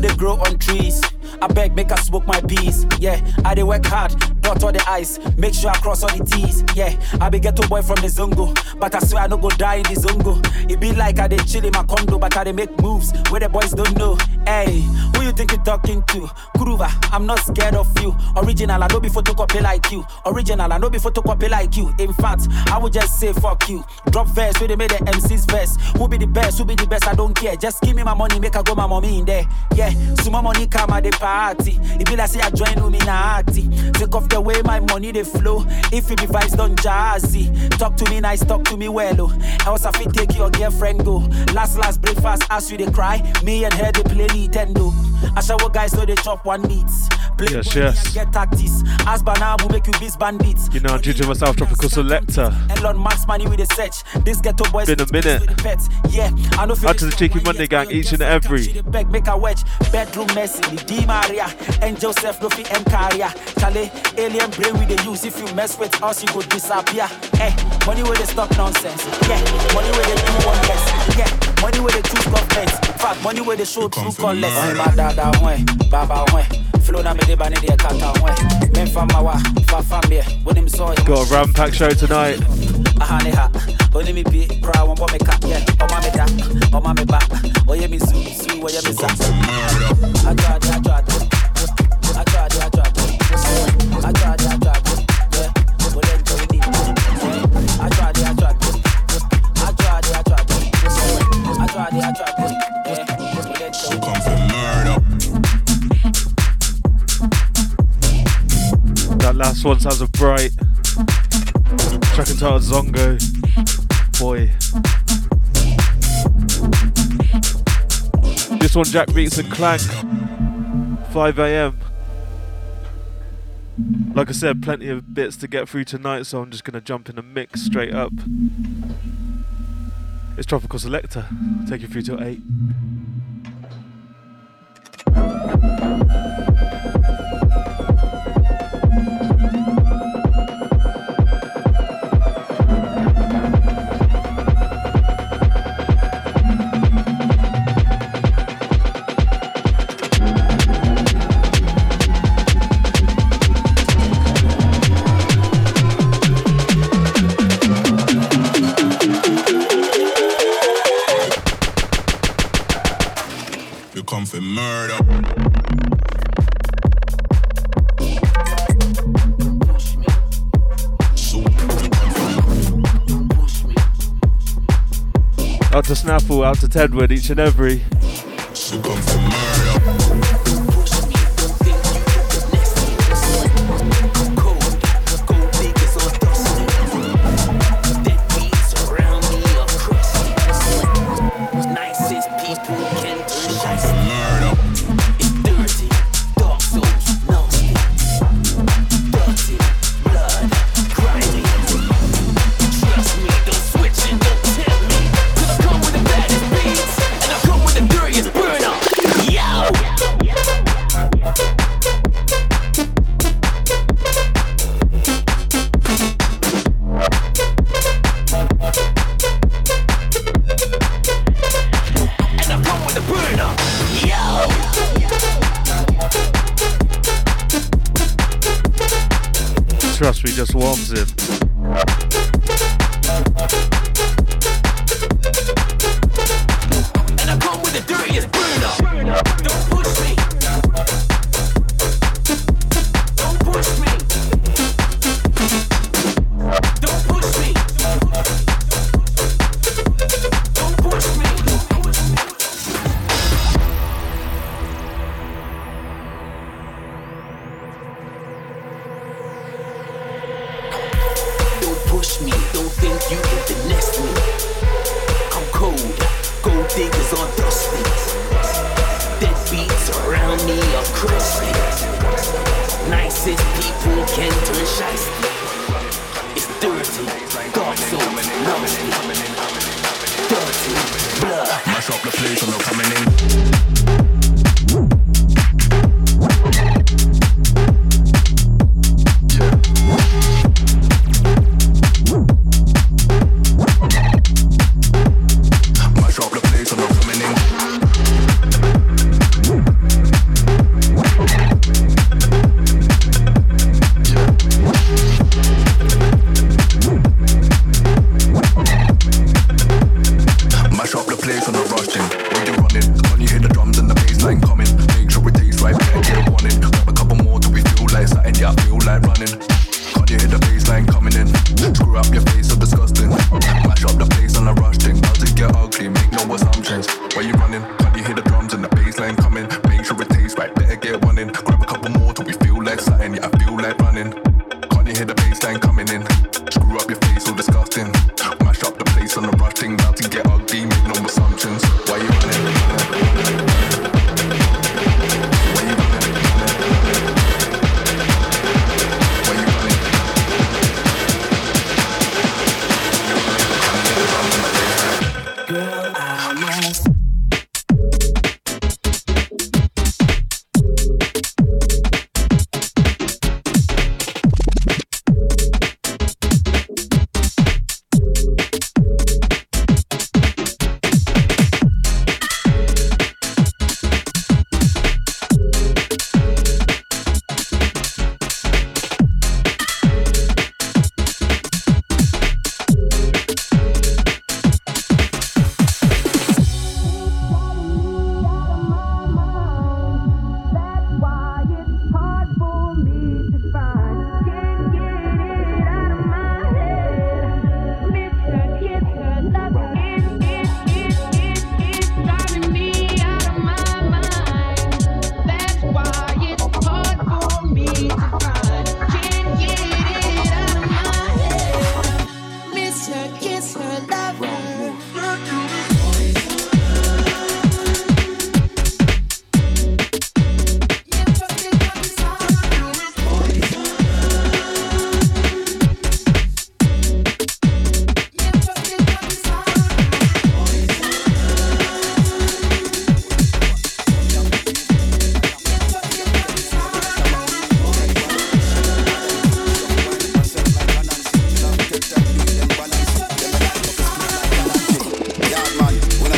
know they grow on trees. I beg, make I smoke my peas. Yeah, I dey work hard, dot all the ice, make sure I cross all the T's. Yeah, I be ghetto boy from the Zongo, but I swear I no go die in the Zongo. It be like I dey chill in my condo, but I dey make moves where the boys don't know. Hey, who you think you talking to? Groover, I'm not scared of you. Original, I no be photocopy like you. Original, I no be photocopy like you. In fact, I would just say fuck you. Drop verse where they made the MC's verse. Who be the best? Who be the best? I don't care. Just give me my money, make I go my mommy in there. Yeah, so my money come at the party. It be like say I join Illuminati. Take off the way my money they flow. If it be vibes done jazzy, talk to me nice, talk to me well. Oh. Else I fit take your girlfriend go. Last last breakfast, as you they cry. Me and her they play Nintendo. I shower guys so they chop one meats. Play Yes, yes. and get tactics. As banana will make you beast bandits. You know, I'm judging myself Tropical Selecta. Elon Musk's money with the search. This ghetto boys Been a minute. the. Yeah, I know. Out to the Cheeky Monday gang, each and every. Beg, make a wedge. Bedroom messy, the D Maria. And Joseph M carrier. Chale, alien brain with the use. If you mess with us, you go disappear. Hey, money where they stop nonsense. Yeah, money where they do one less. Yeah, money where they choose government. Fact, money where they show true colors. Oh, my dada, way, baba, way. Flow na me de bani de kata, way. Men from mawa, fa family. When him saw him. Got a ram pack show tonight. ahane ha only me be cry one bomb me cat yeah mama da mama ba yeah me su su yeah me sa I tried one sounds of bright. Track entitled Zongo. Boy. This one, Jack Beats and Clank. 5 a.m. Like I said, plenty of bits to get through tonight, so I'm just gonna jump in a mix straight up. It's Tropical Selecta. Take you through till 8. Out to Snapple, out to Tedward, each and every. Just warms him.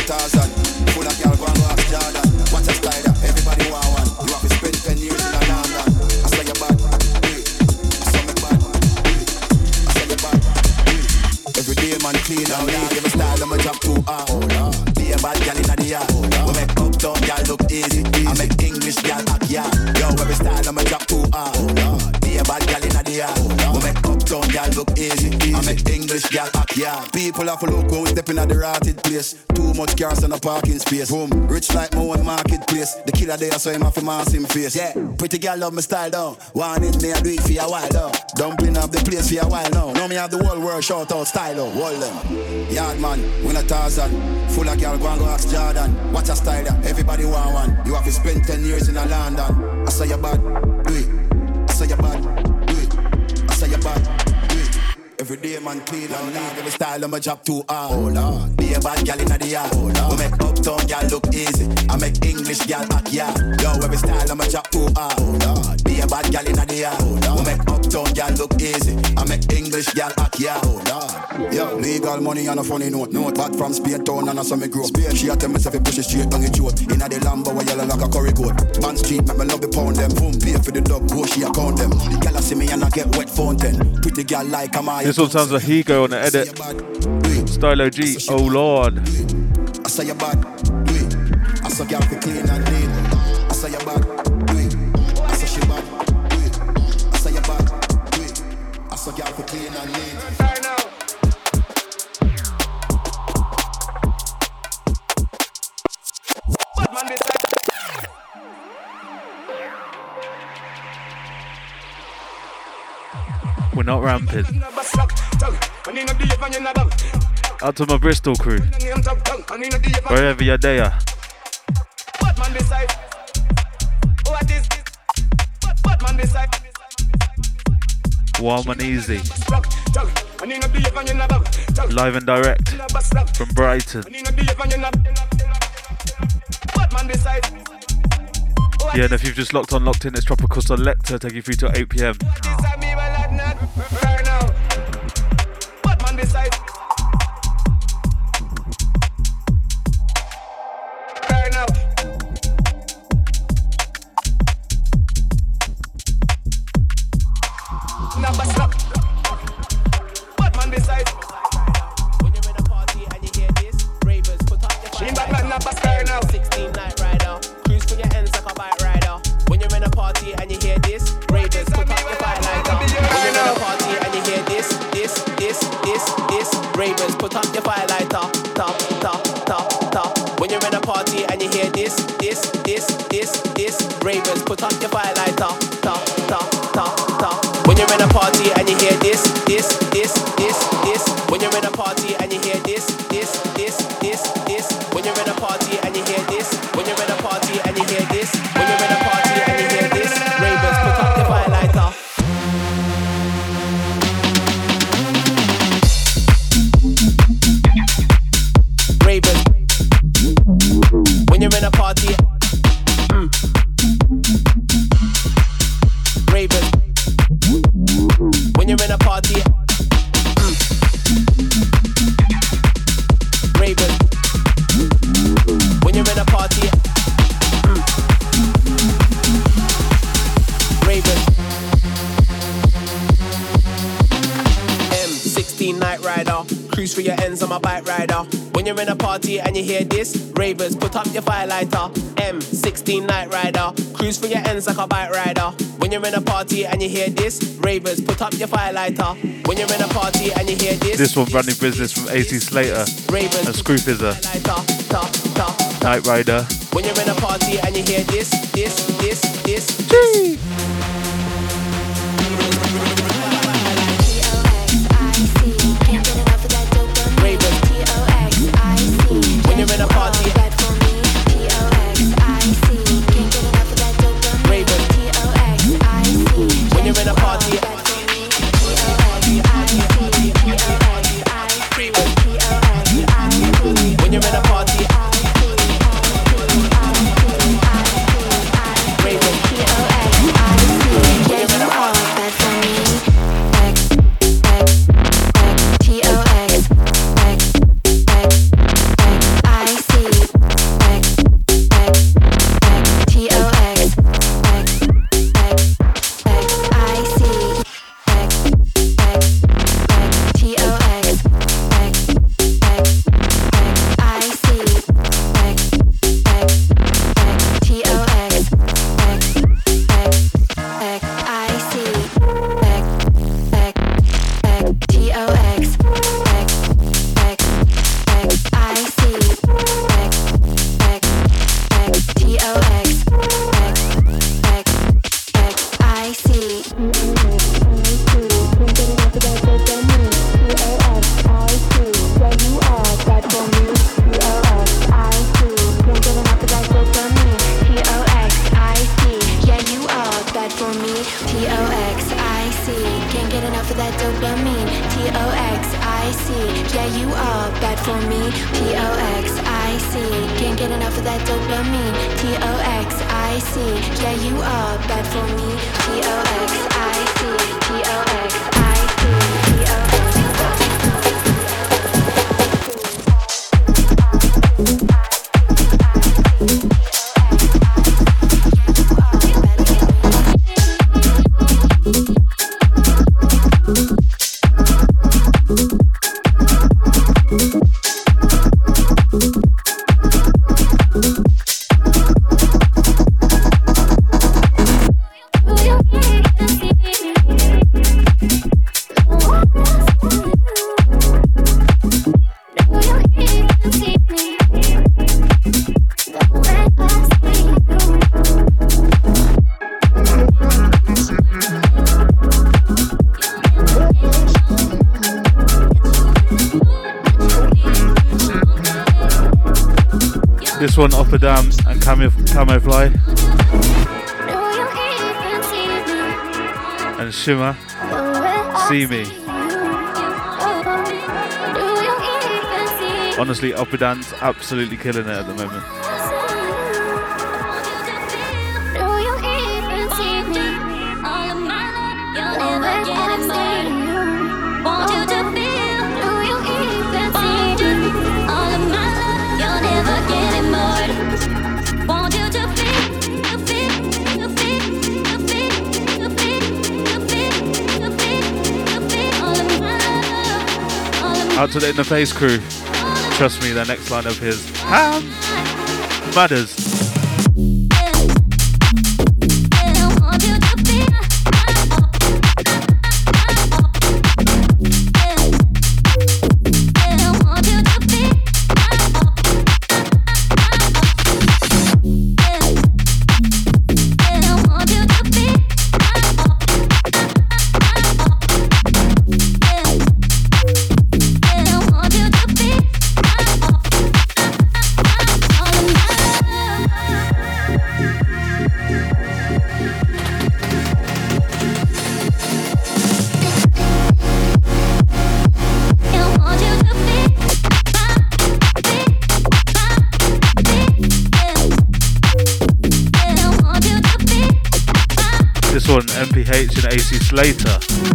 Tarzan. Full of y'all going off Jordan. What's a style everybody want one? You have to spend 10 years in a London. I saw your back. I saw me back. I saw your back. Every day man clean and neat. Give me style I'ma jump too hard. Be a bad gal in the yard. We make uptown gal look easy. I make English gal act yard. Yo, every style I'ma jump too hard. Be a bad gal in the yard. We make uptown gal look easy. I make English gal so him have to mask him face. Yeah, pretty girl love my style down. One in me, I do it for a while though. Dumpling up the place for a while now. Now me have the whole world shout out style though. Hold them. Yard man, win a thousand. Full of girl, go and go ask Jordan. Watch a style there, everybody want one. You have to spend 10 years in a London. I say you bad, do it. Every day man clean and lean. Every style my job too hard. Oh Lord. Be a bad gal in the yard. Oh Lord. We make uptown gal look easy. I make English gal act yeah. Yo, every style my job too hard. Oh Lord. Be a bad gal in the yard. Oh Lord. We make uptown gal look easy. I make English gal act yeah. Oh Lord. Yo, legal money on a funny note. Note back from Spain town and I saw me grow. Spain, she a tell me if you push it straight down the throat. Inna the Lambo where yellow like a curry coat. Band street make me love the pound them. Boom, pay for the dub, go she account them. The gal see me and I get wet fountain. Pretty gal like I'm This one sounds like he go on the edit. Stylo G, oh lord. I say you bad. I saw fi clean and neat. We're not ramping. Out to my Bristol crew. Wherever you're there. Warm and easy. Live and direct from Brighton. Yeah, and if you've just locked on, locked in, it's Tropical Selecta taking you through to 8 pm. Ravers put up your firelighter. Top, top, top, top. When you're in a party and you hear this, this, this, this, this, Ravers put up your firelighter. Top, top, top, top. When you're in a party and you hear this, this, this, this, this. When you're in a party and you hear this. Ravers, put up your firelighter. M16 Night Rider, cruise for your ends like a bike rider. When you're in a party and you hear this, ravers, put up your firelighter. When you're in a party and you hear this, this one running business from AC Slater ravers, and Screw Fizzer. Night Rider. When you're in a party and you hear this, this, this, this. Gee. See. Honestly, Upper Dance absolutely killing it at the moment. Out to the In the Face crew. Trust me, the next lineup is Ham Matters. MPH and AC Slater.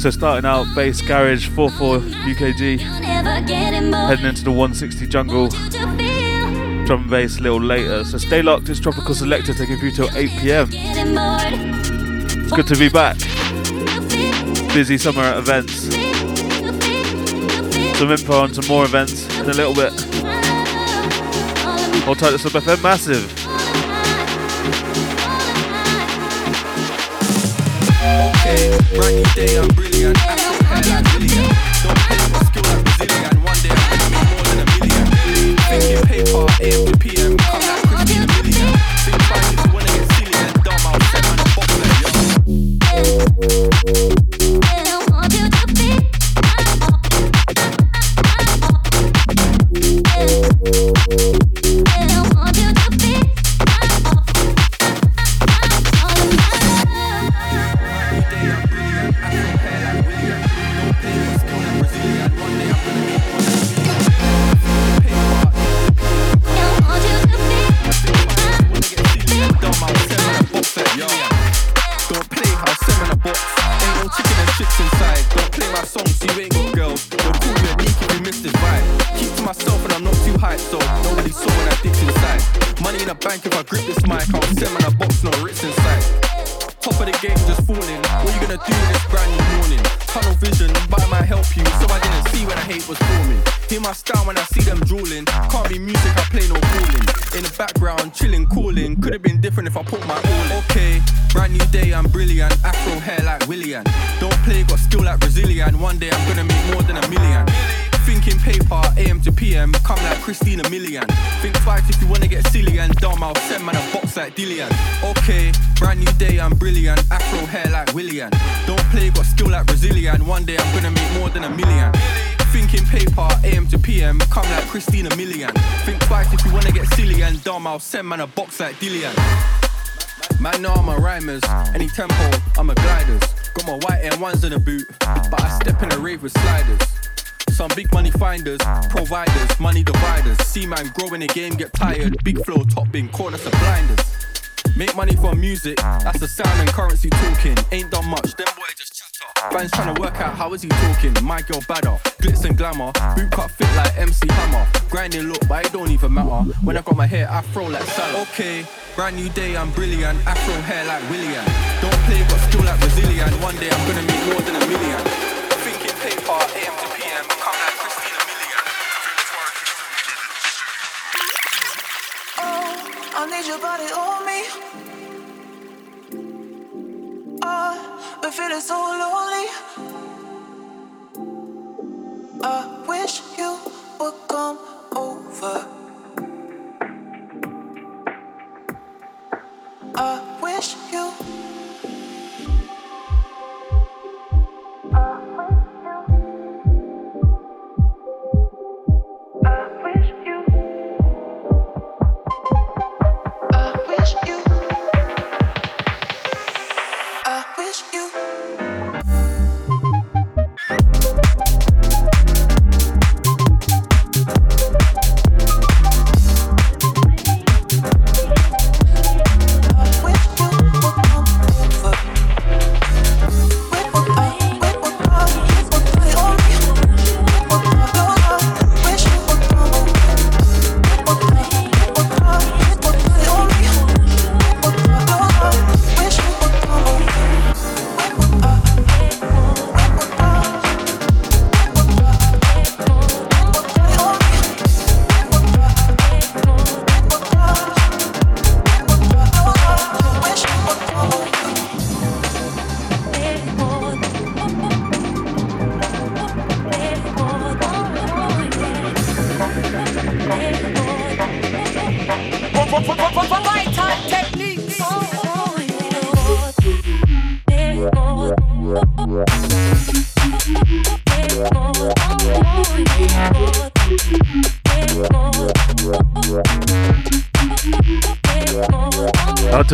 So starting out bass garage 44 UKG, heading into the 160 jungle, drum and bass a little later. So stay locked, it's Tropical Selecta taking you till 8 pm. It's good to be back. Busy summer at events. Some info on some more events in a little bit. Hold tight to Sub FM Massive. Okay, brand new day, Willian. Don't Brazilian. One day I'm gonna make more than a million. Paper, Christina Milian. Think twice if you wanna get silly and dumb, I'll send man a box like Dillian. Okay, brand new day, I'm brilliant. Afro hair like Willian. Don't play, got skill like Brazilian. One day I'm gonna make more than a million. Thinking paper, AM to PM, come like Christina Milian. Think twice if you wanna get silly and dumb, I'll send man a box like Dillian. Man, know I'm a rhymers. Any tempo, I'm a gliders. Got my white air ones in the boot, but I step in a rave with sliders. Some big money finders, providers, money dividers. See man grow in the game, get tired. Big flow, top bin, corners of blinders. Make money from music, that's the sound and currency talking. Ain't done much, them boy just chatter. Fans trying to work out how is he talking. My girl badder, glitz and glamour. Boot cut fit like MC Hammer. Grinding look, but it don't even matter. When I got my hair afro like salad. Okay, brand new day, I'm brilliant. Afro hair like Willian. Don't play, but still like Brazilian. One day I'm gonna make more than a million. I need your body on me. Oh, been feeling so lonely. I wish you would come over. I wish you.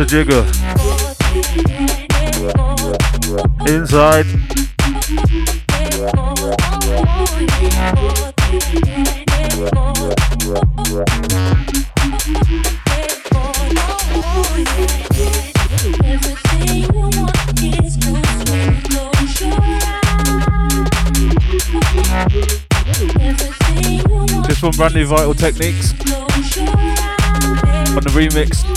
Jigger. Inside. This one brand new Vital Techniques on the remix.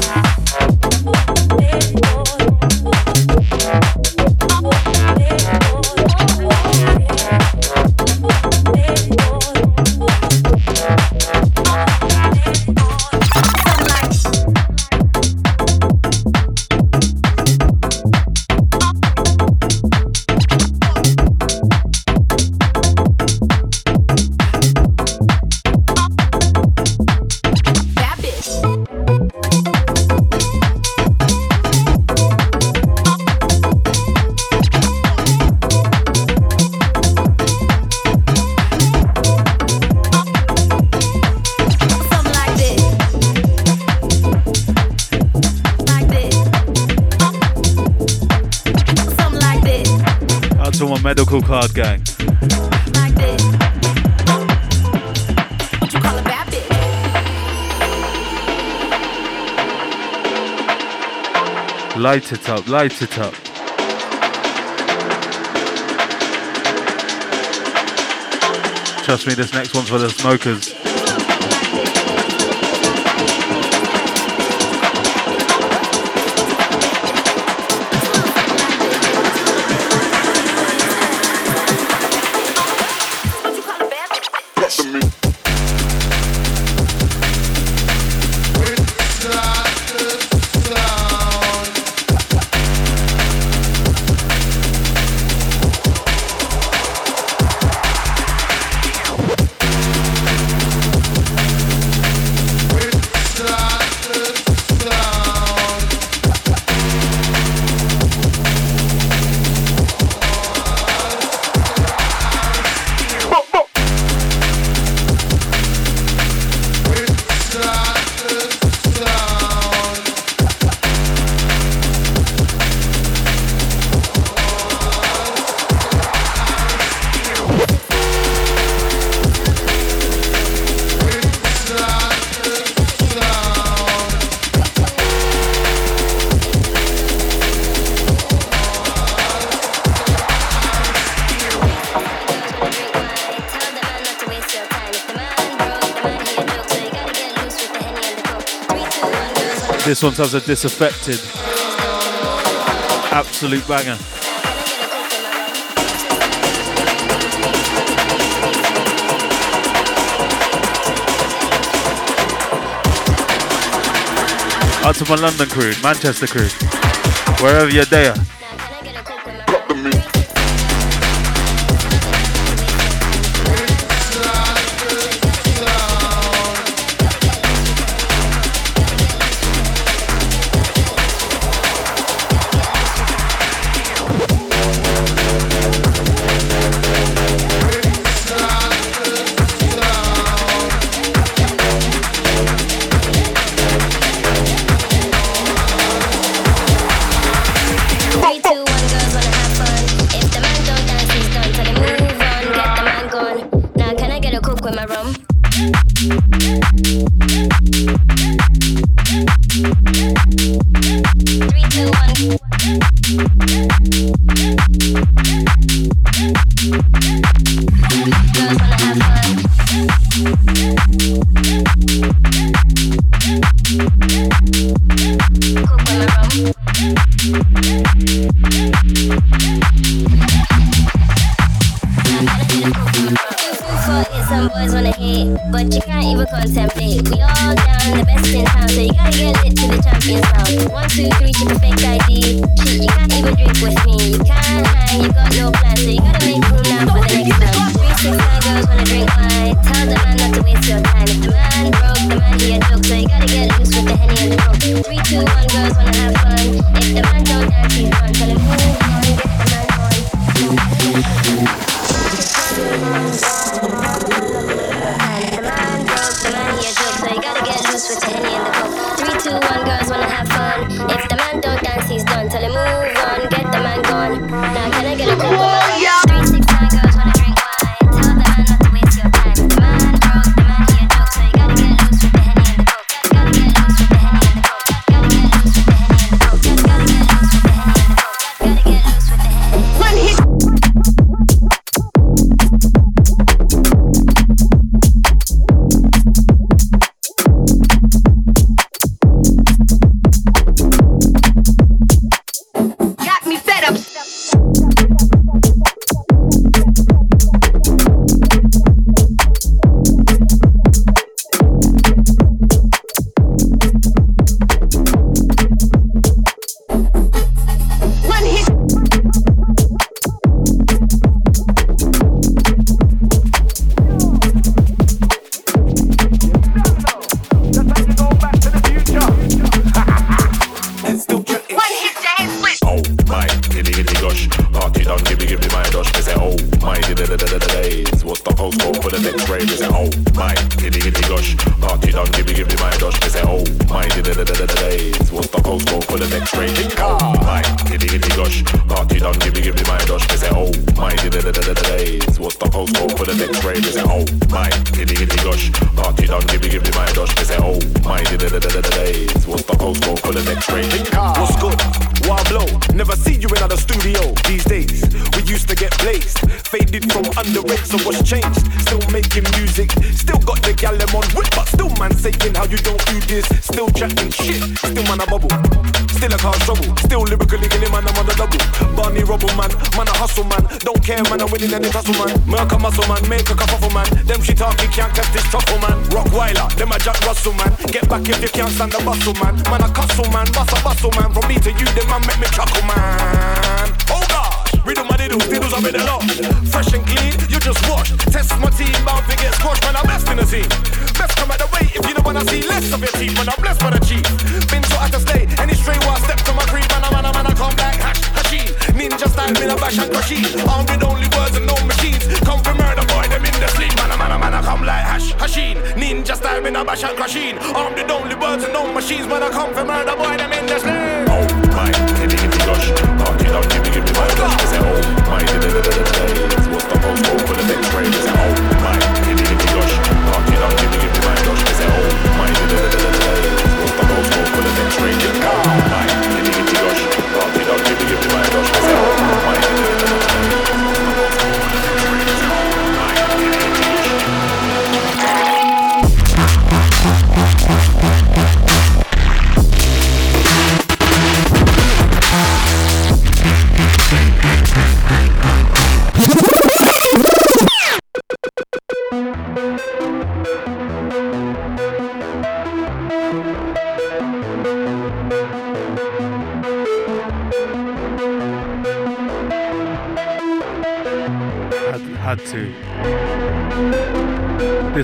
Bye. Card Gang. Light it up, light it up. Trust me, this next one's for the smokers. This one has a disaffected. Absolute banger. Out to my London crew, Manchester crew, wherever you're there.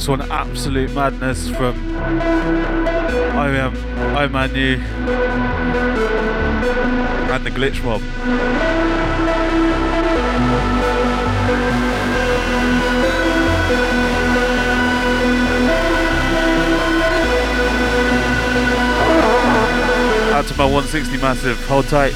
One, absolute madness from I am I Manu and the Glitch Mob. Out to my 160 massive. Hold tight.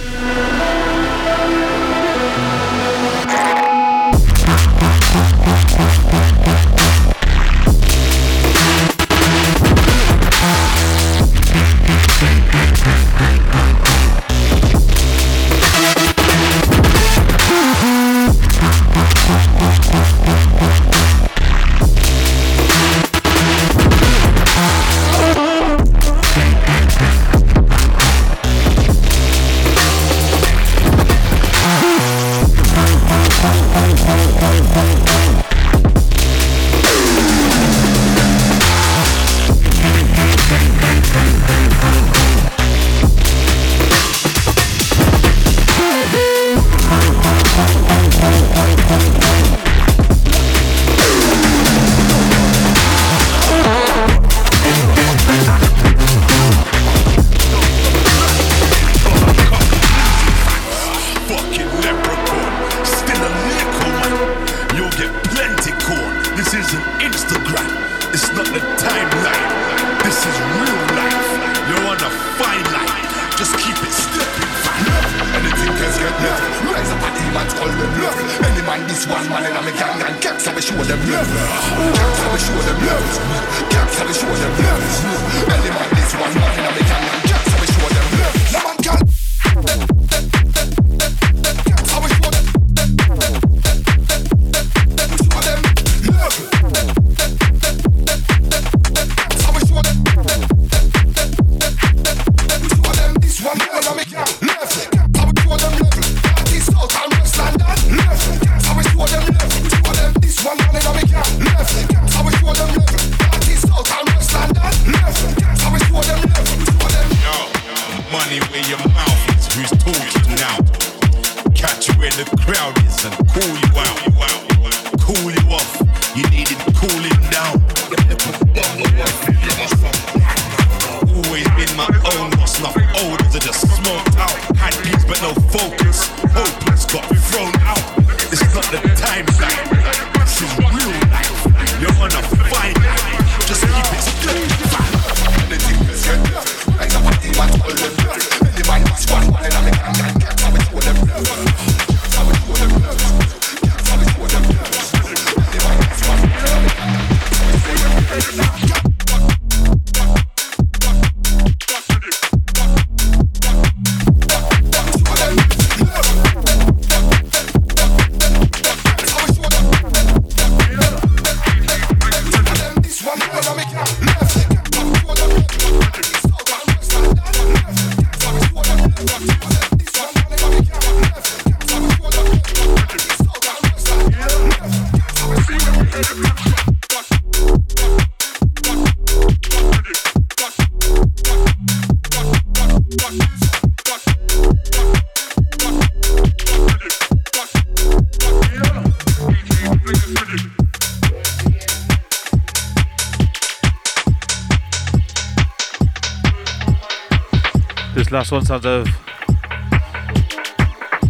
One sounds of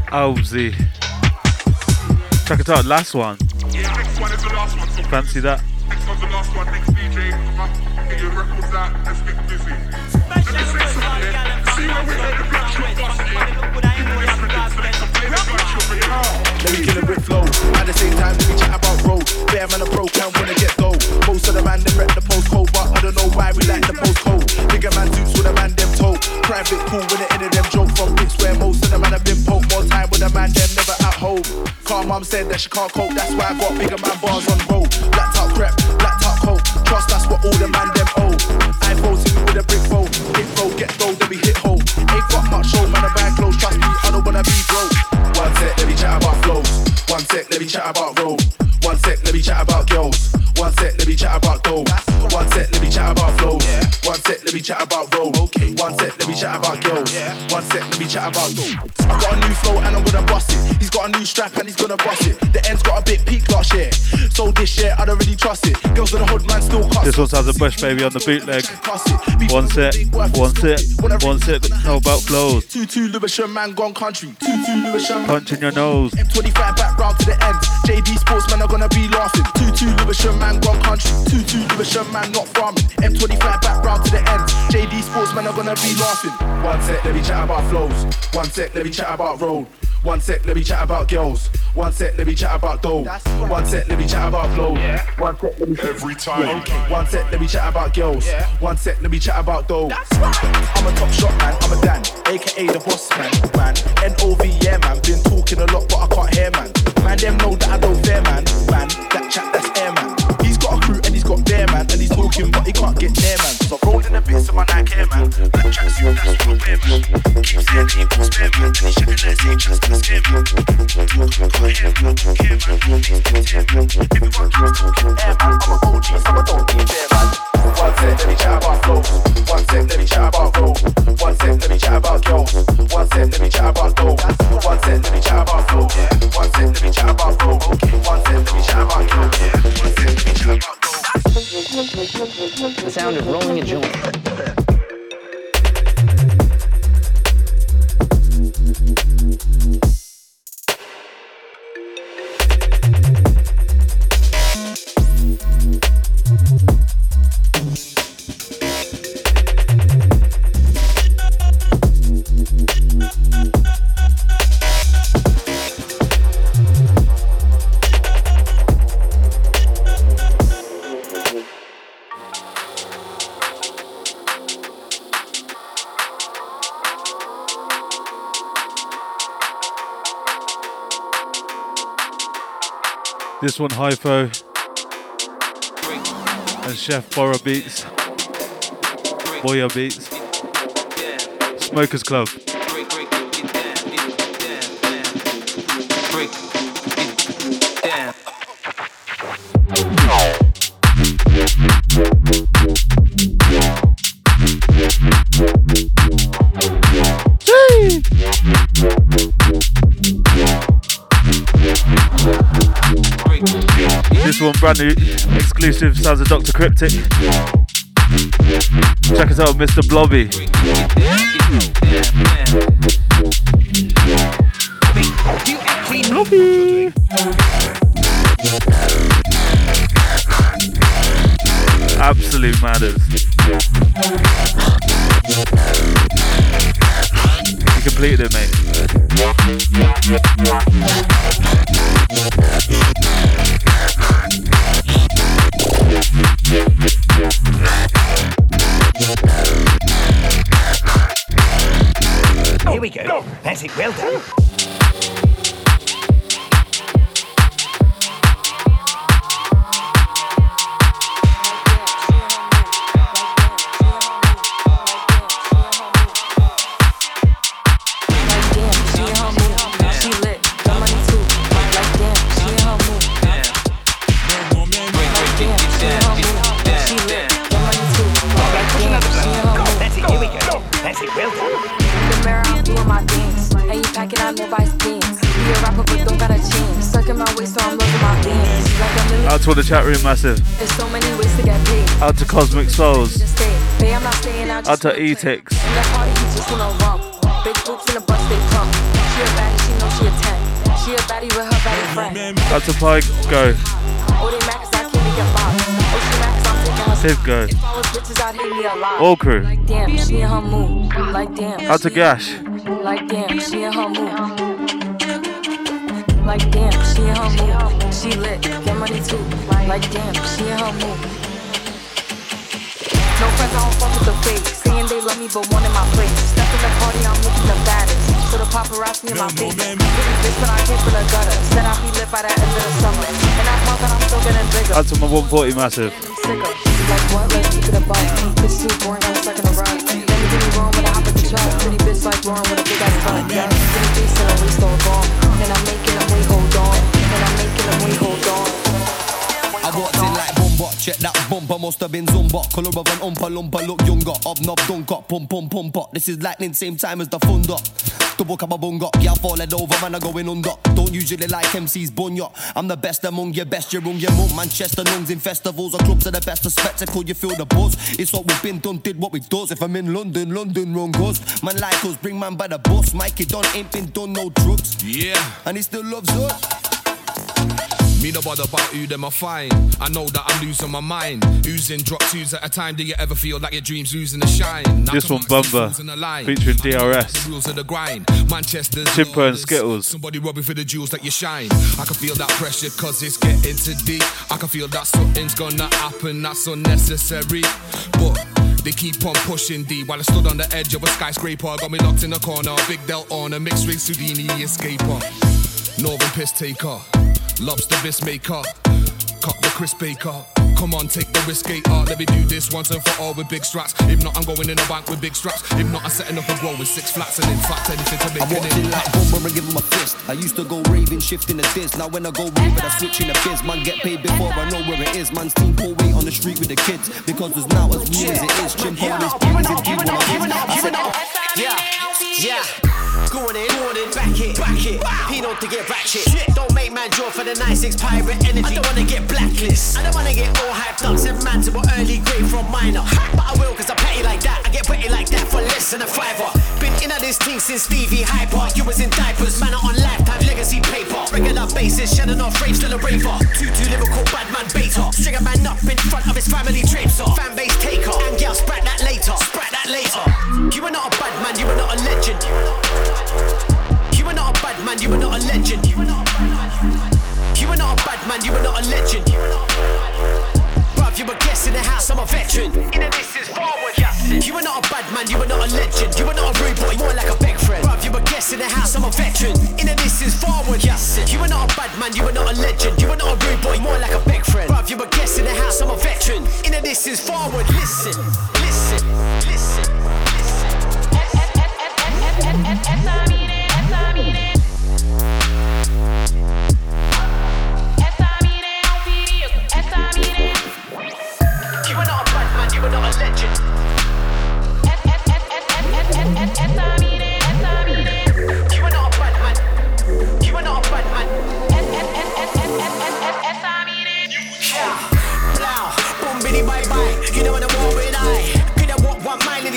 Albzy. Check it out, last one. Yeah, one last one. So Fancy that? next one's the last one. Next DJ, get your records out. Let's get busy. Let me say something. See when we heard the black. Let me kill a flow. At the same time, let me chat about road. Bear man a can't wanna get dough. Most of the man rep the postcode, but I don't know why we like the postcode. Bigger man suits with a man. Private pool with the end of them joke from bits where most of the man have been poked. More time with a man them never at home. Car mum said that she can't cope, that's why I got bigger man bars on road. Black top crep, black top coat. Trust that's what all the man them owe. iPhone see me with a brick phone. Hit roll, get roll, then we hit home. Ain't got much show, man, I buy clothes. Trust me, I don't wanna be broke. One sec, let me chat about flows. One sec, let me chat about road. One sec, let me chat about girls. One sec, let me chat about dough. One sec, let me chat about flows. One sec, let me chat about chat about girls. One sec, let me chat about. I got a new flow and I'm gonna bust it. He's got a new strap and he's gonna bust it. The end's got a bit peak last year. So this year I don't really trust it. Girls in the hood man still cuss This one sounds of Bush Baby on the bootleg. One set, one set, one set, know about flows. Two two Lewisham man gone country. Two two Lewisham man Punch in your nose. M25 back round to the end. JD Sportsmen are gonna be laughing. Two two Lewisham man gone country. Two two Lewisham man not farming. M25 back round to the end. JD Sportsmen are gonna be laughing. One sec, let me chat about flows. One sec, let me chat about road. One sec, let me chat about girls. One sec, let me chat about dough. One sec, let me chat about flow. One sec, let me Every time. Okay. One sec, let me chat about girls. One sec, let me chat about dough. I'm a top shot man, I'm a Dan, aka the boss man, man. N-O-V, yeah man, been talking a lot but I can't hear man. Man, them know that I don't fear man, man. That chat, talking but he can't get near man. So rolling a bit, so man, I care man. Black tracksuit, that's what I wear man. Keep saying he wants spare man, and he's checking that same just gonna scare man. Can't hear man, care man, he's been tear man. Everyone keeps talking air man, I'm a OG, so I don't need bear man. One sec, let me chat about flows. One sec, let me chat about road. One sec, let me chat about girls. One sec, let me chat about dough. One sec, let me chat about flow. One sec, let me chat about road. One sec, let me chat about girls. One sec, let me chat about. The sound of rolling a joint. This one, Hypho. And Chef Bora Beats. Boya Beats. Smokers Club. One brand new exclusive sounds of Dr. Cryptic. Check us out, Mr. Blobby. Blobby. Absolute matters. You completed it, Here a million. Out to the chat room, massive. There's so many ways to get paid. Out to Cosmic Souls. Stay. I'm not staying out. Out to E-Tix. in that party, you just wanna rump. Big boots in the bus, they pump. She a baddie, she know she a 10. She a baddie with her baddie friend. Out to Pike Go. Oh, they mad 'cause I can't make it box. Oh, she mad 'cause I'm taking her Tiv Go. If I was bitches, I'd hate me a lot. All crew. Like damn, she in her mood. Like damn. Out to Gash. Like damn, she in her mood. Like damn, she in her mood. She lit, get money too. Like damn, she in her mood. No friends, I don't fuck with the fake. Saying they love me, but one in my place. Step in the party, I'm looking the baddest. So the paparazzi in my face. Pretty bitch, but I came from the gutter. Said I'll be lit by the end of the summer. And I thought that I'm still getting bigger. Out to my 140 massive. Sicker. Like what? Let's keep it a buck. Bitch too boring, I'm stuck in a rut. Then you me wrong when I hop in the truck. Pretty bitch like Lauren with a big ass butt. Yeah, pretty face and a waist all gone. And I'm making them wait, hold on. And I'm making them wait, hold on. I walked in like bomba, check that bumper, must have been Zumba. Colour of an umpa lumpa, look younger. Up, knob, dunk up, pum pum pum pop. This is lightning, same time as the thunder. Double kababunga, yeah, falling over, man, I'm going under. Don't usually like MCs, bunya. I'm the best among your best, you're on your mum. Manchester lungs in festivals or clubs are the best of spectacle, you feel the buzz. It's what we've been done, did what we does. If I'm in London, London wrong goes. Man like us, bring man by the bus. Mikey done ain't been done no drugs. Yeah. And he still loves us. Me no bother about who them I find. I know that I'm losing my mind. Oozing drop twos at a time. Do you ever feel like your dreams losing the shine? Now This one, on, Bumba, fools in the featuring DRS. Rules of the grind. Manchester's Chimpo and Skittles. Somebody robbing for the jewels that you shine. I can feel that pressure cause it's getting too deep. I can feel that something's gonna happen that's unnecessary. But they keep on pushing D while I stood on the edge of a skyscraper. Got me locked in a corner. Big Del on a mixed race Houdini escaper. Northern piss taker. Lobster bisque maker. Cut the crisp baker. Come on, take the risk, skater. Let me do this once and for all with big straps. If not, I'm going in a bank with big straps. If not, I'm setting up a grow with six flats and in fact anything to make I walked an in like impact. bomber and give him a fist. I used to go raving, shifting the diz. Now when I go raving, I switch in the biz. Man, get paid before I know where it is. Man's team pull weight on the street with the kids. Because there's now as real as it is. Chimp on his beat, indeed when I I said, Yeah, yeah. Going in, going in, back it, back it. Pino to get ratchet. Don't make man draw for the 96 pirate energy. I don't wanna get blacklist. I don't wanna get all hyped up. Seven man to an early grade from minor. But I will cause I'm petty like that. I get petty like that for less than a fiver. Been in this thing since Stevie Hyper. You was in diapers, man on lifetime legacy paper. Regular basis, shedding off rave, still a raver. Two two lyrical bad man beta. String a man up in front of his family traipser. Fan base taker. And girl, sprat that later. Sprat that later. You are not a bad man, you are not a legend. You are not a bad man, you are not a legend. You are not a bad man, you are not a legend. Bruv, you were guest in the house, I'm a veteran. In the distance, forward, Justin. You are not a bad man, you are not a legend. You are not a rude boy, more like a big friend. Bruv, you were guest in the house, I'm a veteran. In the distance, forward, Justin. You are not a bad man, you are not a legend. You are not a rude boy, more like a big friend. Bruv, you were guest in the house, I'm a veteran. In the distance, forward, listen.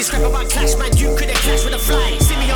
Scrap about clash, man. You couldn't clashed with a fly.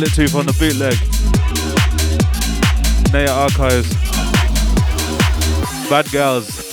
Bullet Tooth on the bootleg. Naya Archives. Bad Girls.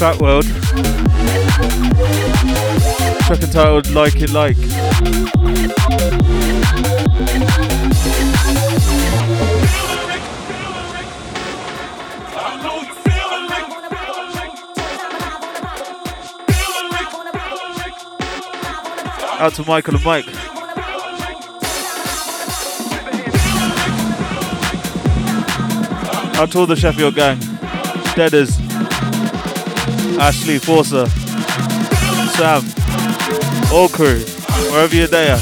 Fat World. Track entitled Like It Like. Out to Michael and Mike. Out to all the Sheffield gang. Deaders. Ashley, Forza, Sam, all crew, wherever you're there.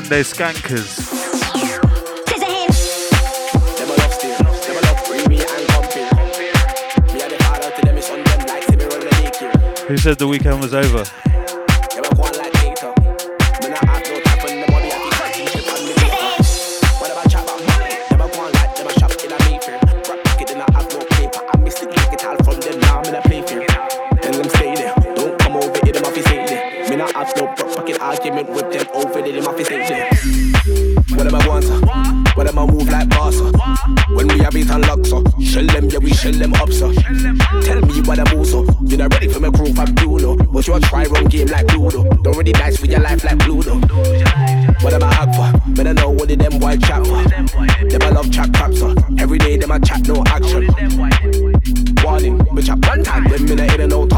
Monday skankers. Who said the weekend was over?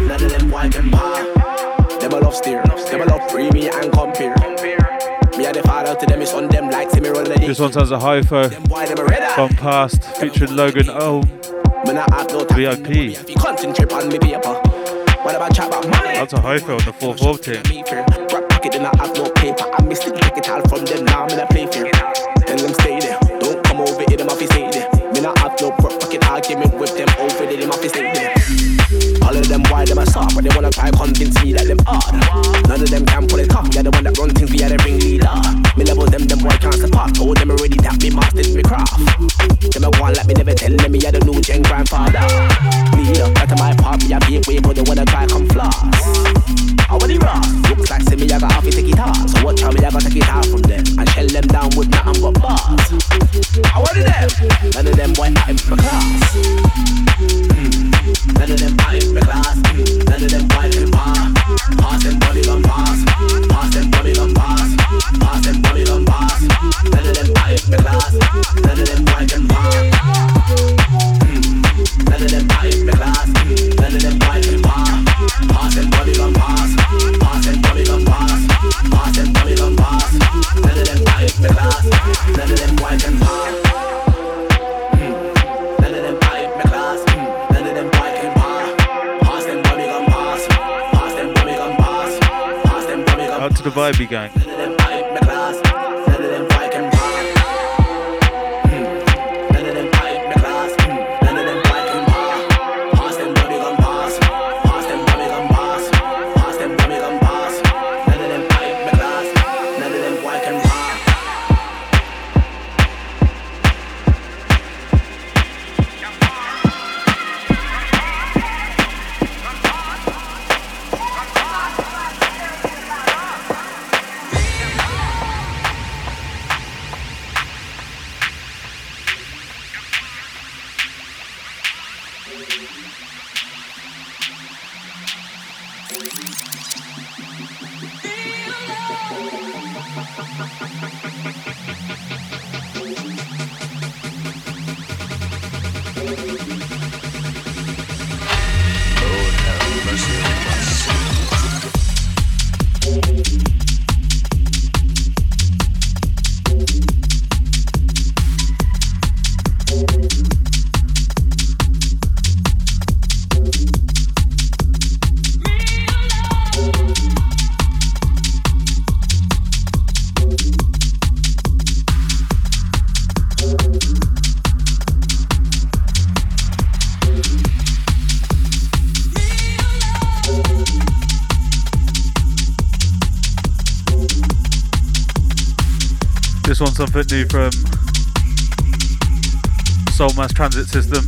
None of them boy can bar. Them love steer, them love free me and compare. Me and the father to them is on them like see me This one sounds a Hypho. Gone past, featuring Logan Oh. VIP. That's a hypho on the fourth 4 team. Me tell them me had a new gen grandfather. Leader, uh, that's my part, me a be way, but they wanna try come floss. How are the raw? Looks like see me, I got half it it off. So watch how me, I got take it off from them and shell them down with nothing but bars. How are them? None of them boy not in my class. Something new from Soul Mass Transit System.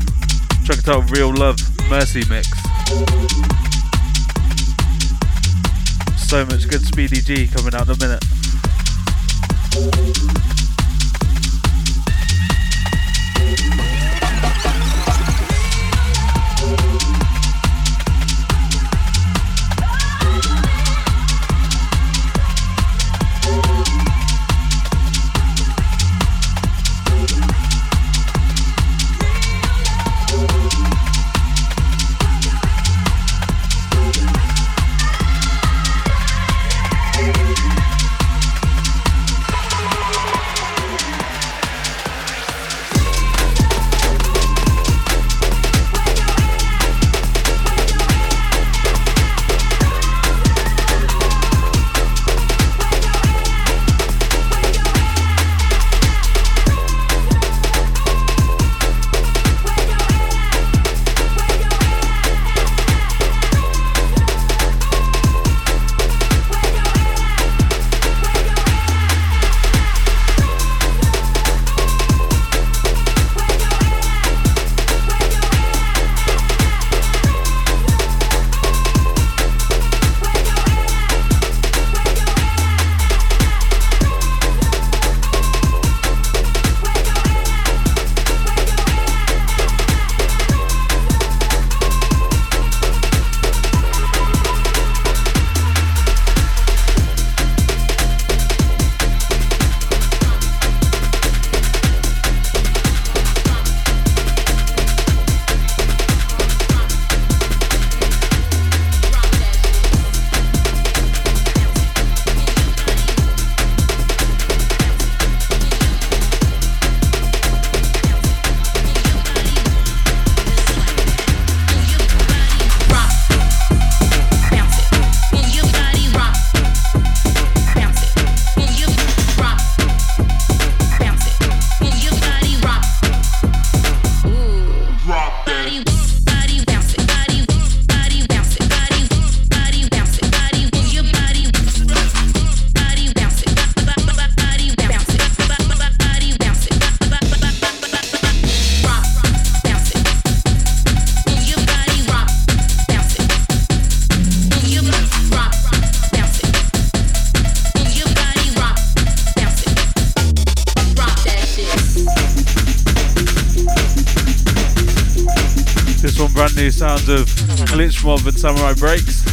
Check it out, Real Love Mercy Mix. So much good Speedy G coming out in a minute. Mob and Samurai Breaks.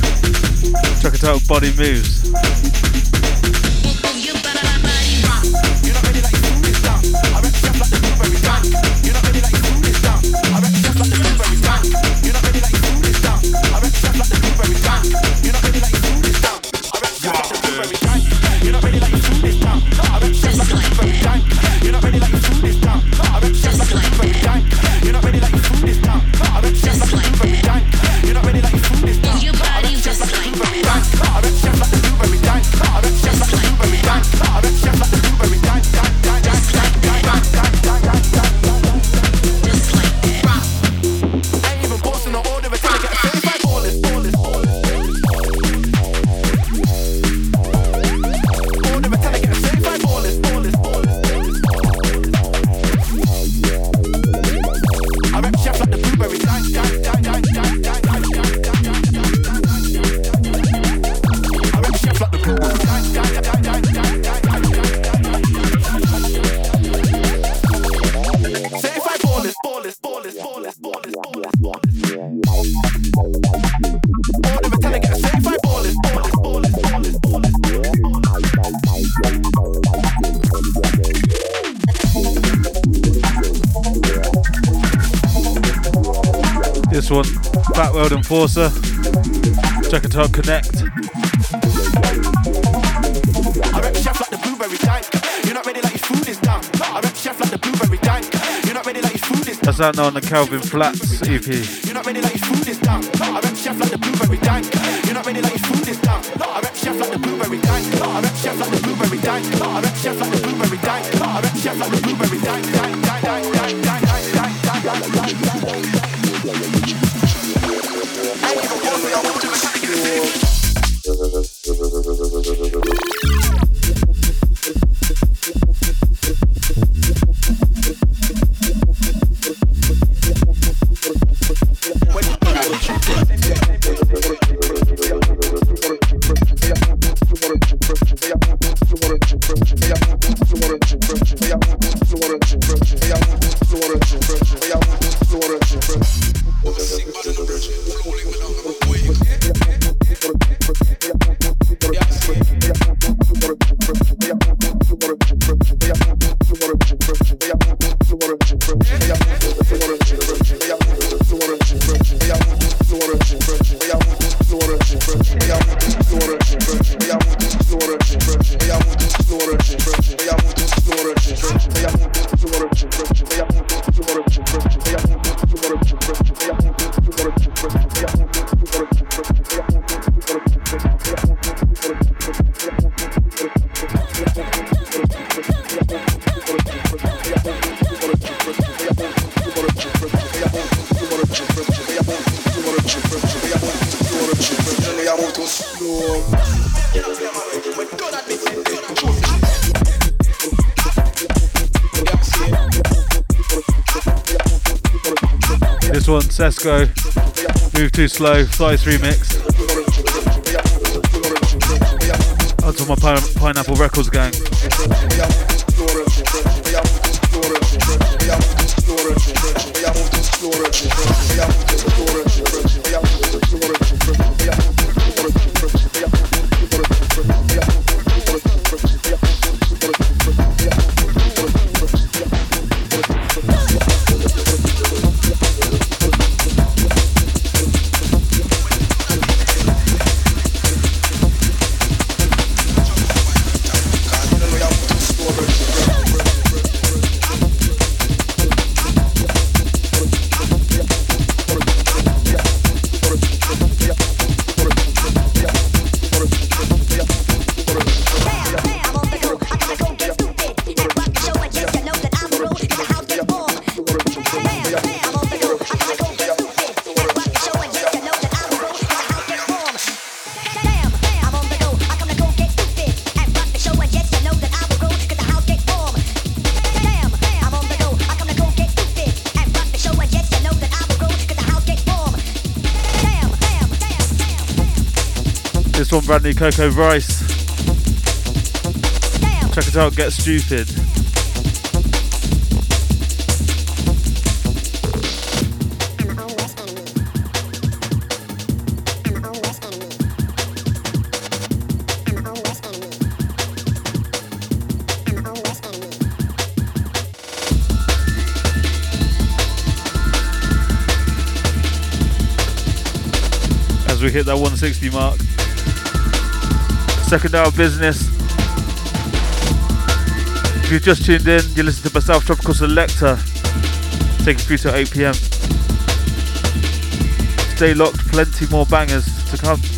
It out, Body Moves. World Enforcer. Check it out, Connect. I rep chef like the blueberry dank. You're not ready like your food is done. I rep chef like the blueberry dank. You're not ready like your food is That's out now on the Calvin Flats EP. You're not ready like your food is done. I rep chef like the blueberry dank. You're not ready like your food is done. I rep chef like the blueberry dank. I rep chef like the blueberry dank. I rep chef like the blueberry dank. I rep chef like the blueberry dank. Sesco. Move too slow. Flies remix. Onto my pine- Pineapple Records gang. one, brand new Coco Rice. Check it out, Get Stupid. we hit that 160 mark. Second hour business. If you've just tuned in, you listen to myself, Tropical Selecta, taking through to 8 pm. Stay locked, plenty more bangers to come.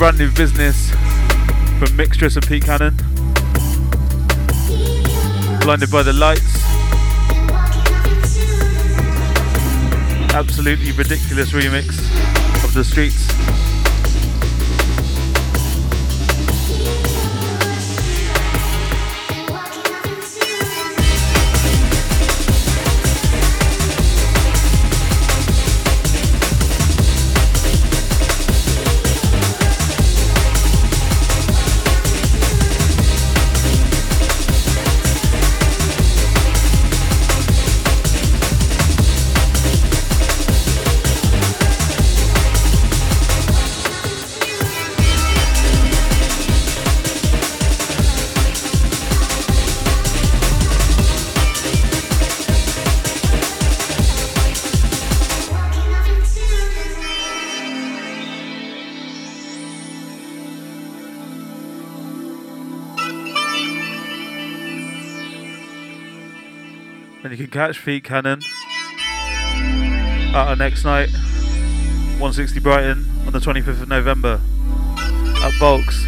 Brand new business from Mixtress and Pete Cannon. Blinded by the lights. Absolutely ridiculous remix of the streets. Catch Pete Cannon at our next night, 160 Brighton, on the 25th of November at Volks.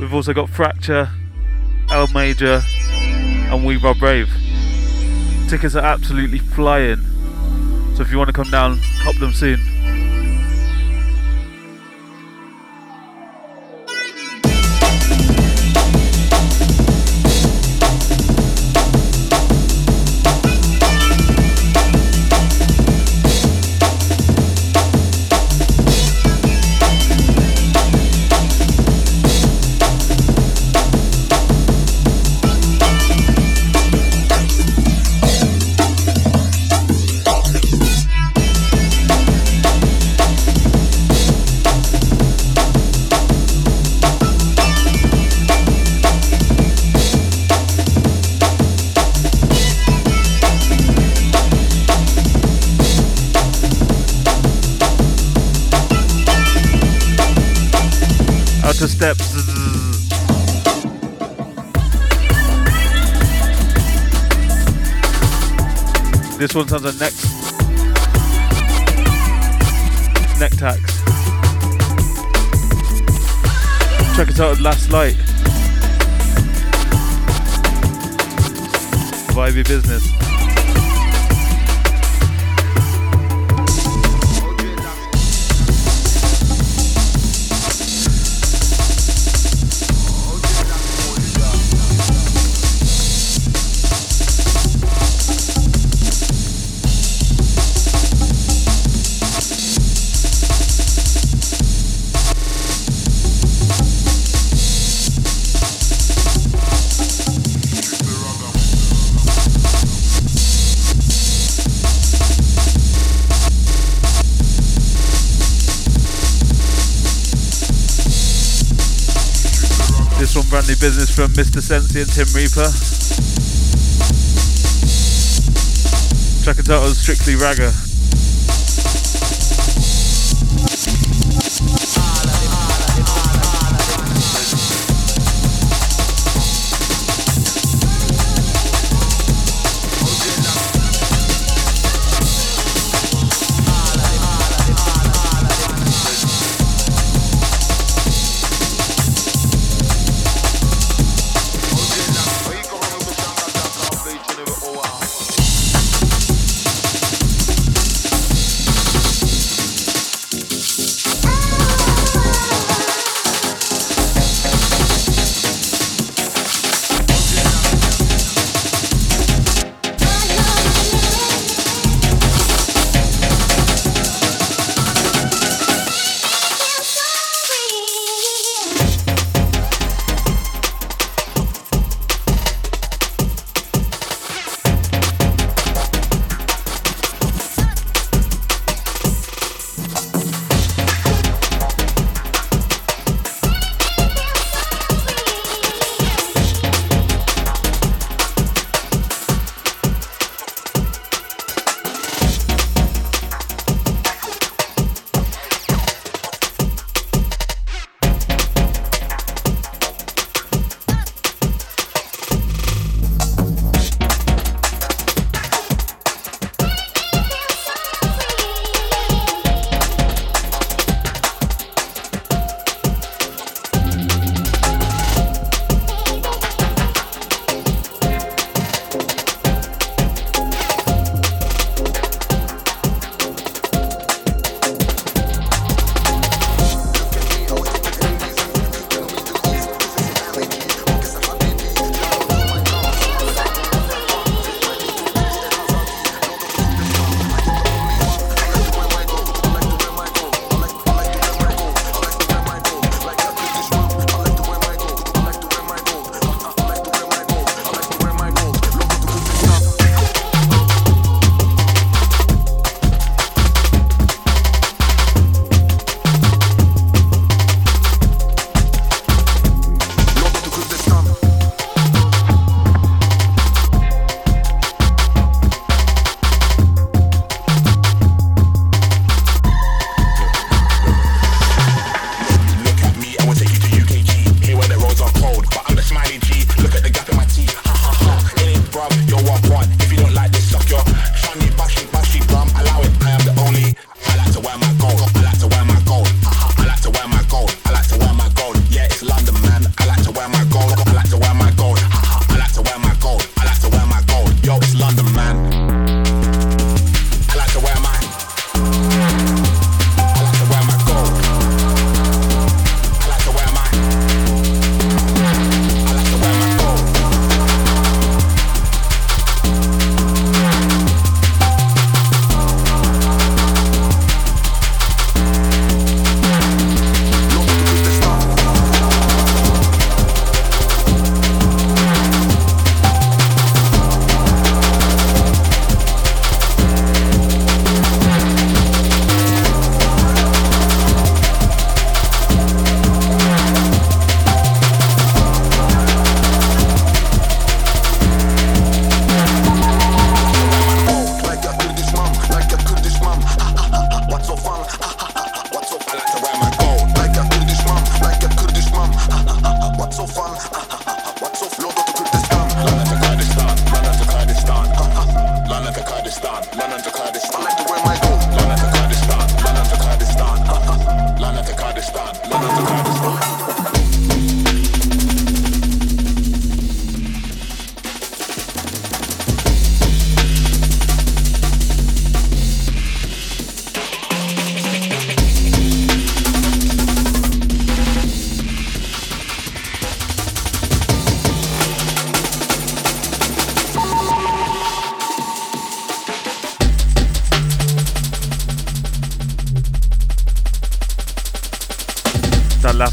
We've also got Fracture, L Major, and We Rob Brave. Tickets are absolutely flying, so if you want to come down, cop them soon. This one sounds like neck neck from Mr. Sensi and Tim Reaper. Track entitled Strictly Ragga.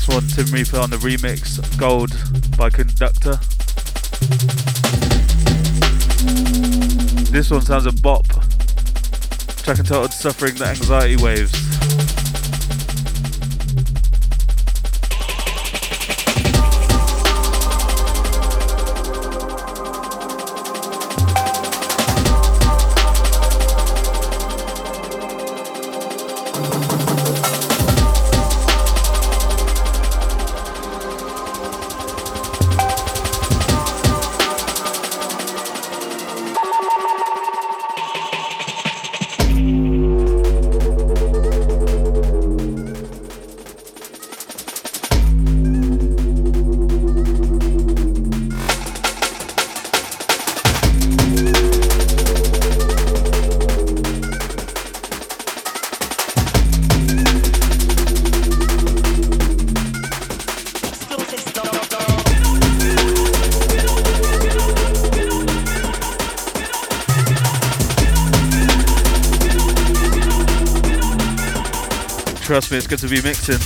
One, Tim Reaper on the remix, Gold by Conductor. This one sounds a bop. Track entitled Suffering the Anxiety Waves. Good to be mixing.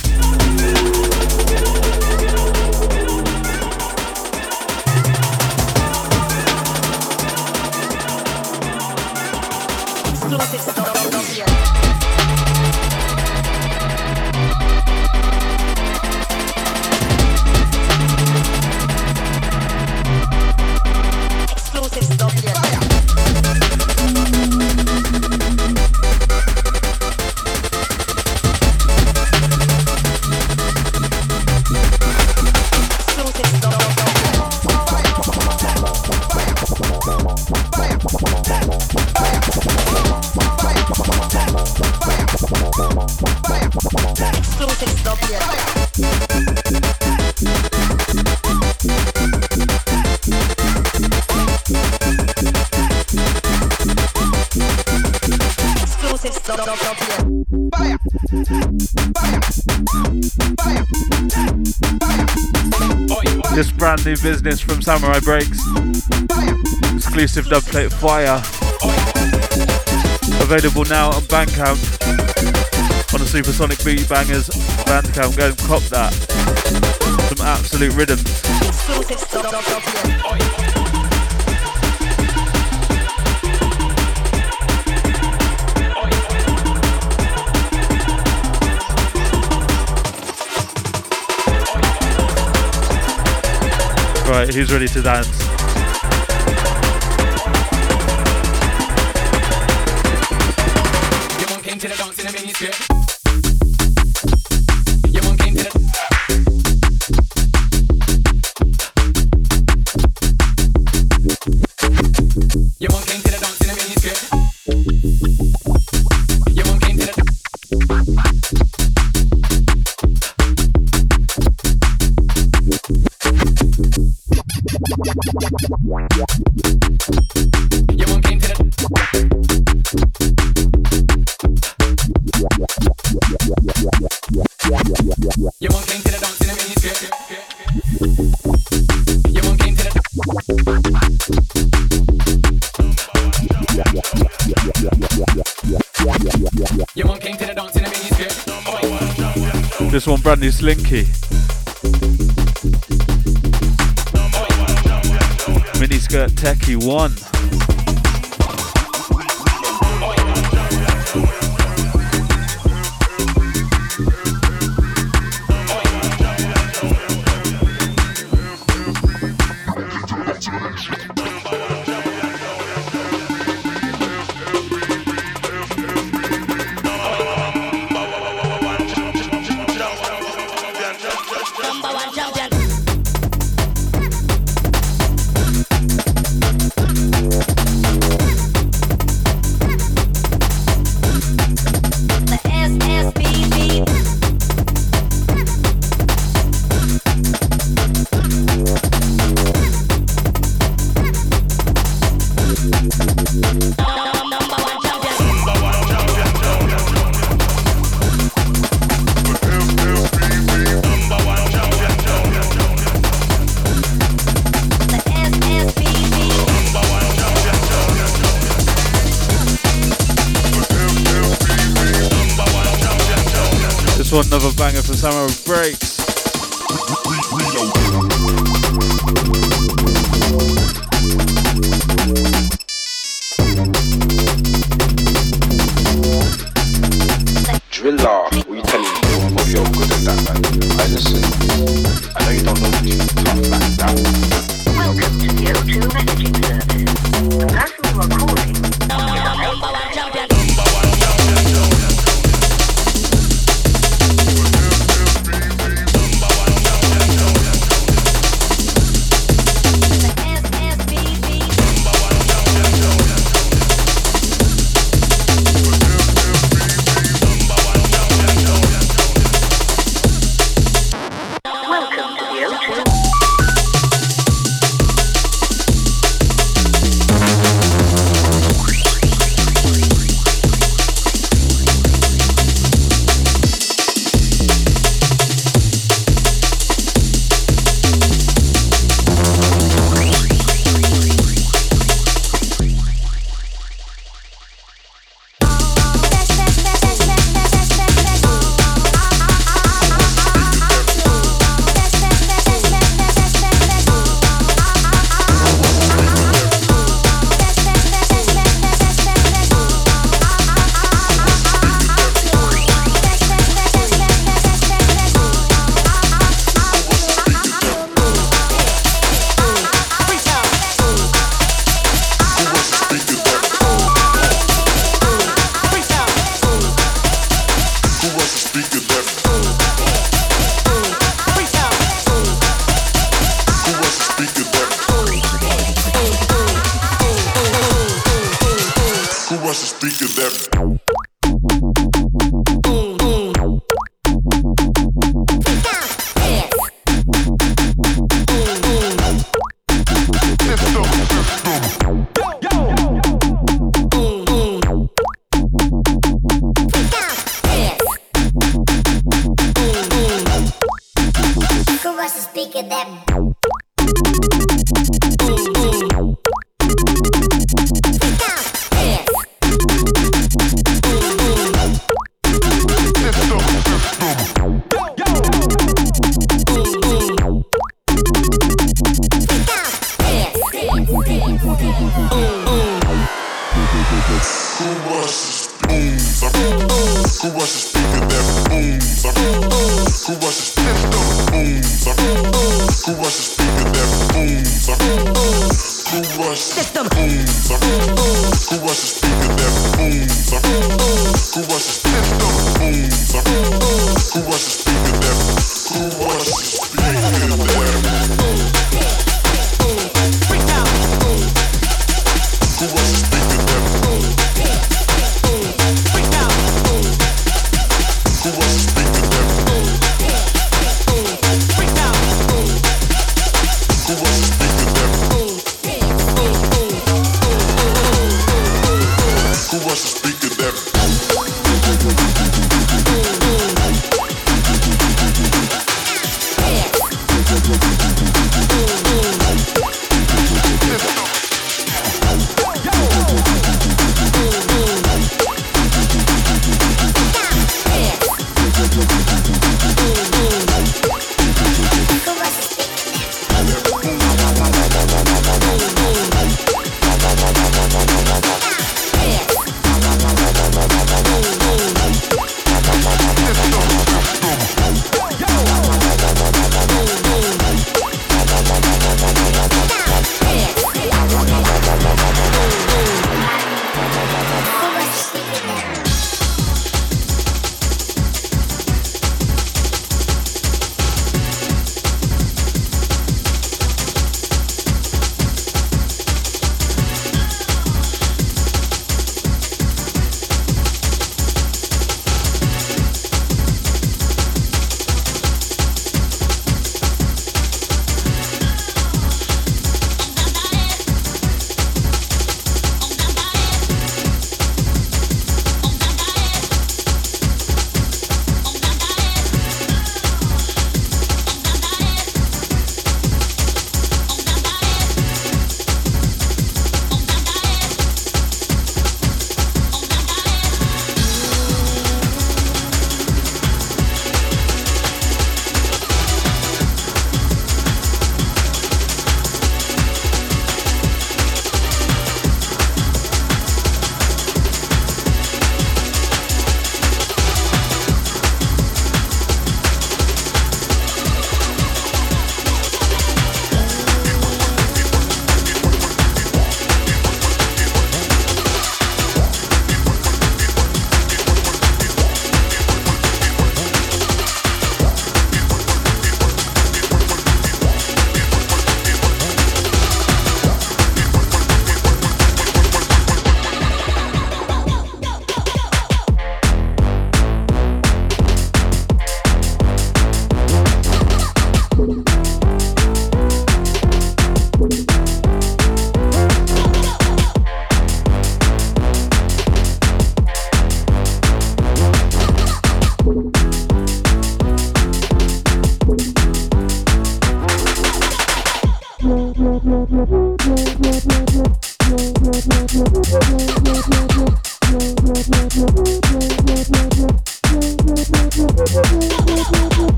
Business from Samurai Breaks. Exclusive dubplate Fire. Available now on Bandcamp. On the Supersonic Beat Bangers Bandcamp. Go and cop that. Some absolute rhythms. Right, who's ready to dance? This one brand new Slinky. Mini skirt Techie 1.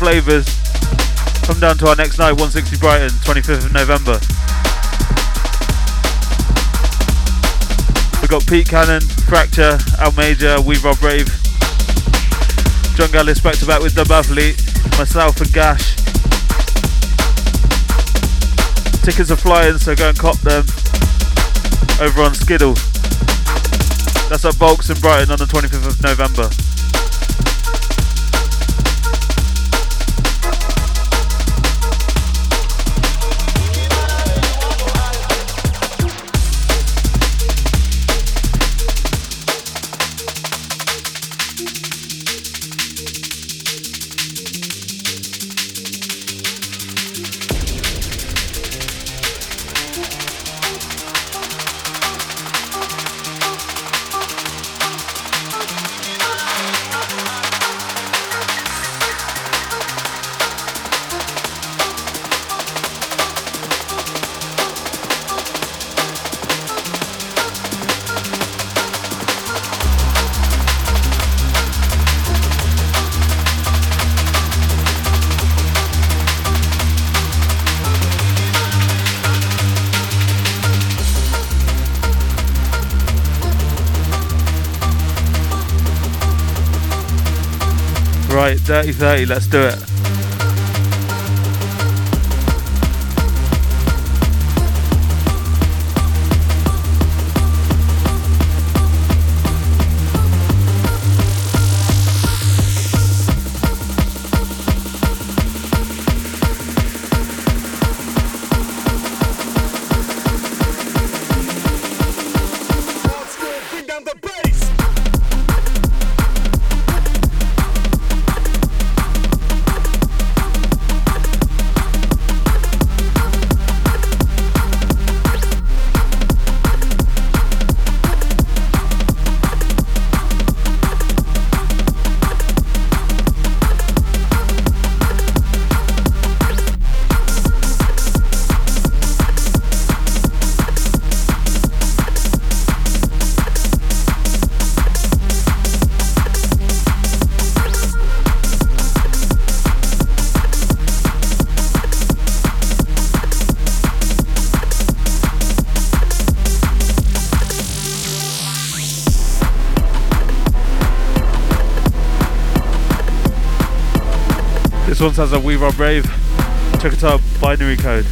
Flavours, come down to our next night, 160 Brighton, 25th of November. We've got Pete Cannon, Fracture, Al Major, We Rob Rave, John Gallis back to back with Dub Athlete, myself and Gash. Tickets are flying, so go and cop them over on Skiddle. That's at Volks in Brighton on the 25th of November. Right, dirty 30, let's do it. This one has a We Rob Rave. Check it out, binary code.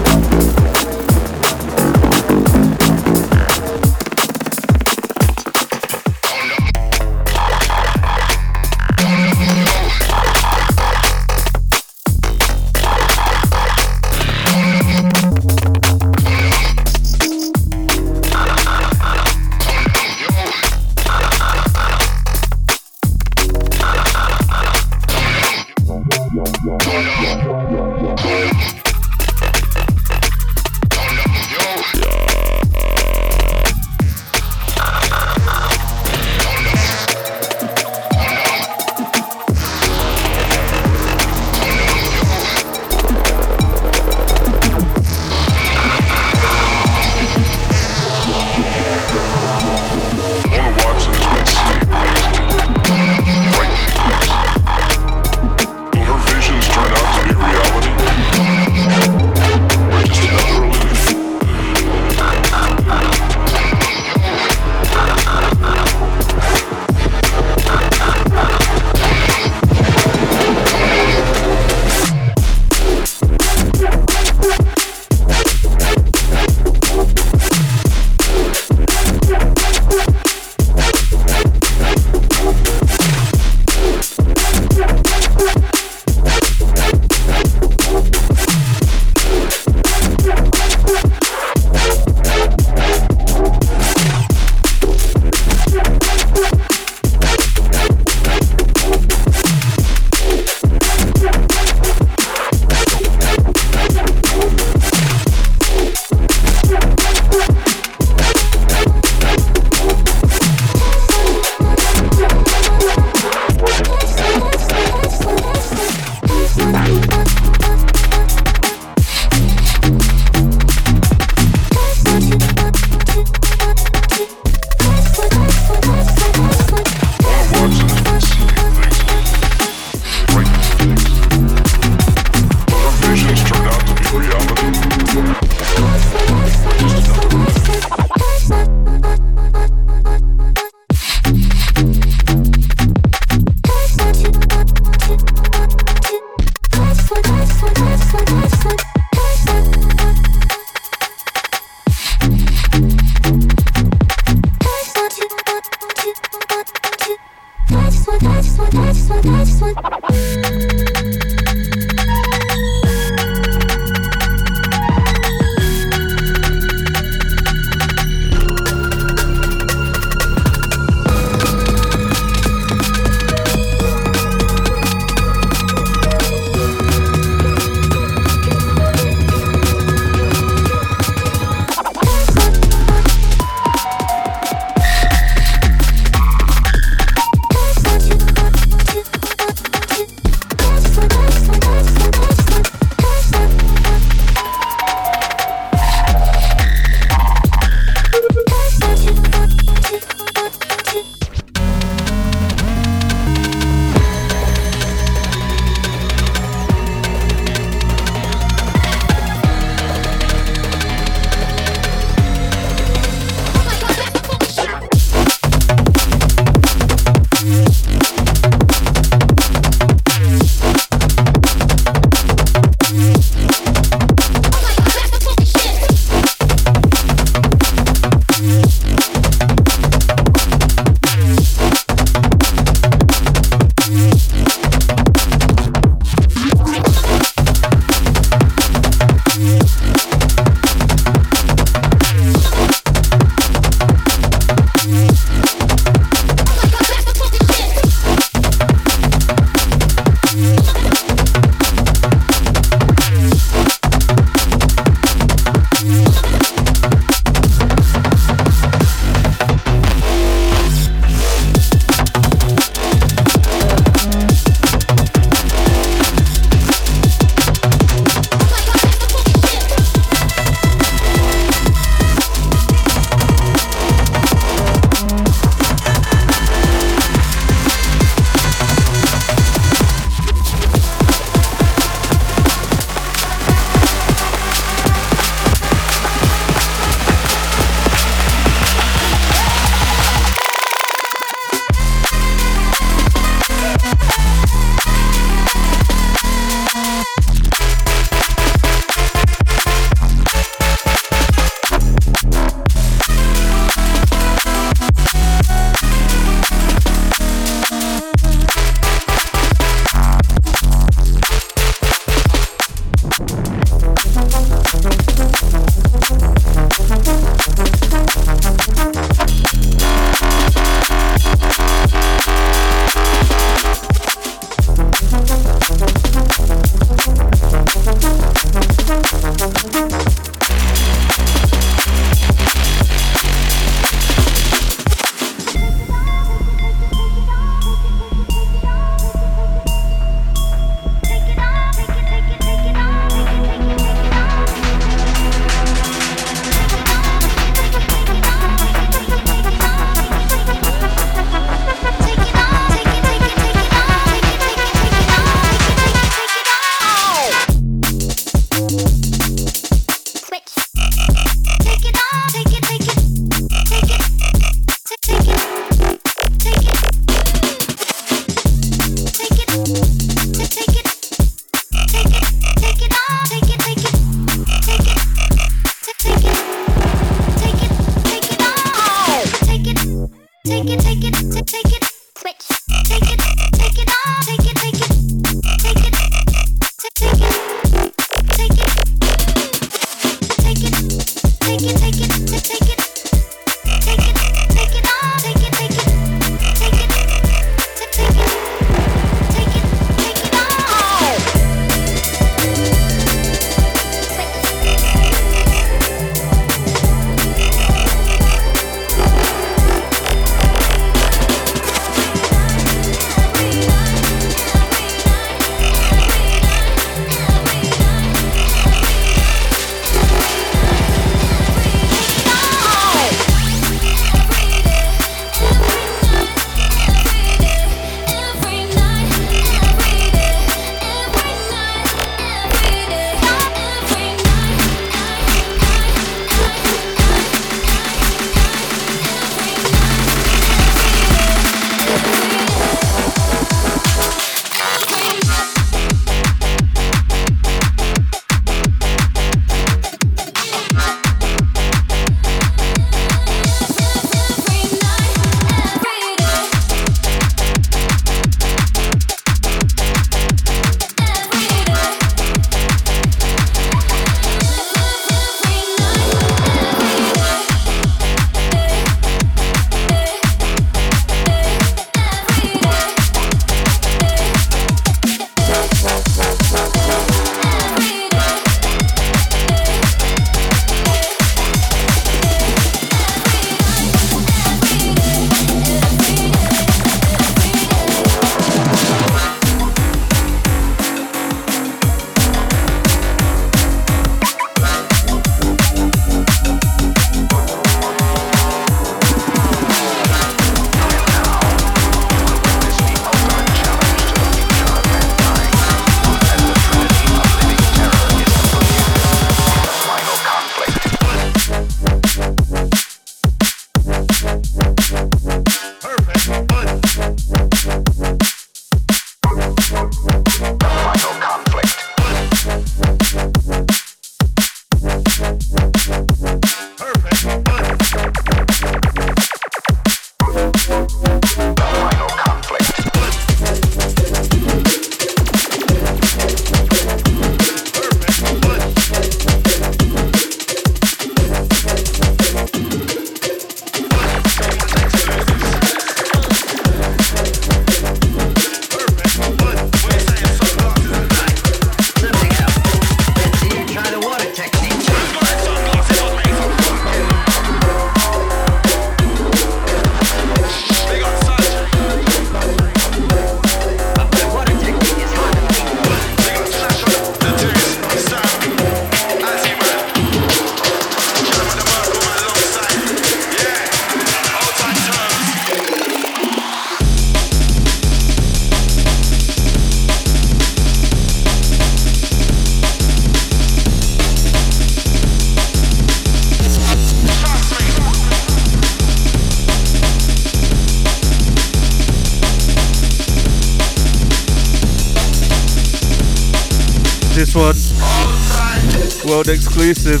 world exclusive.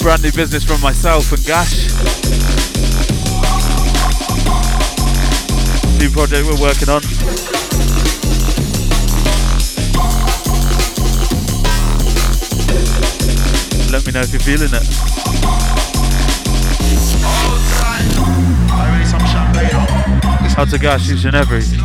Brand new business from myself and Gash. New project we're working on. Let me know if you're feeling it. Shout to Gash each every.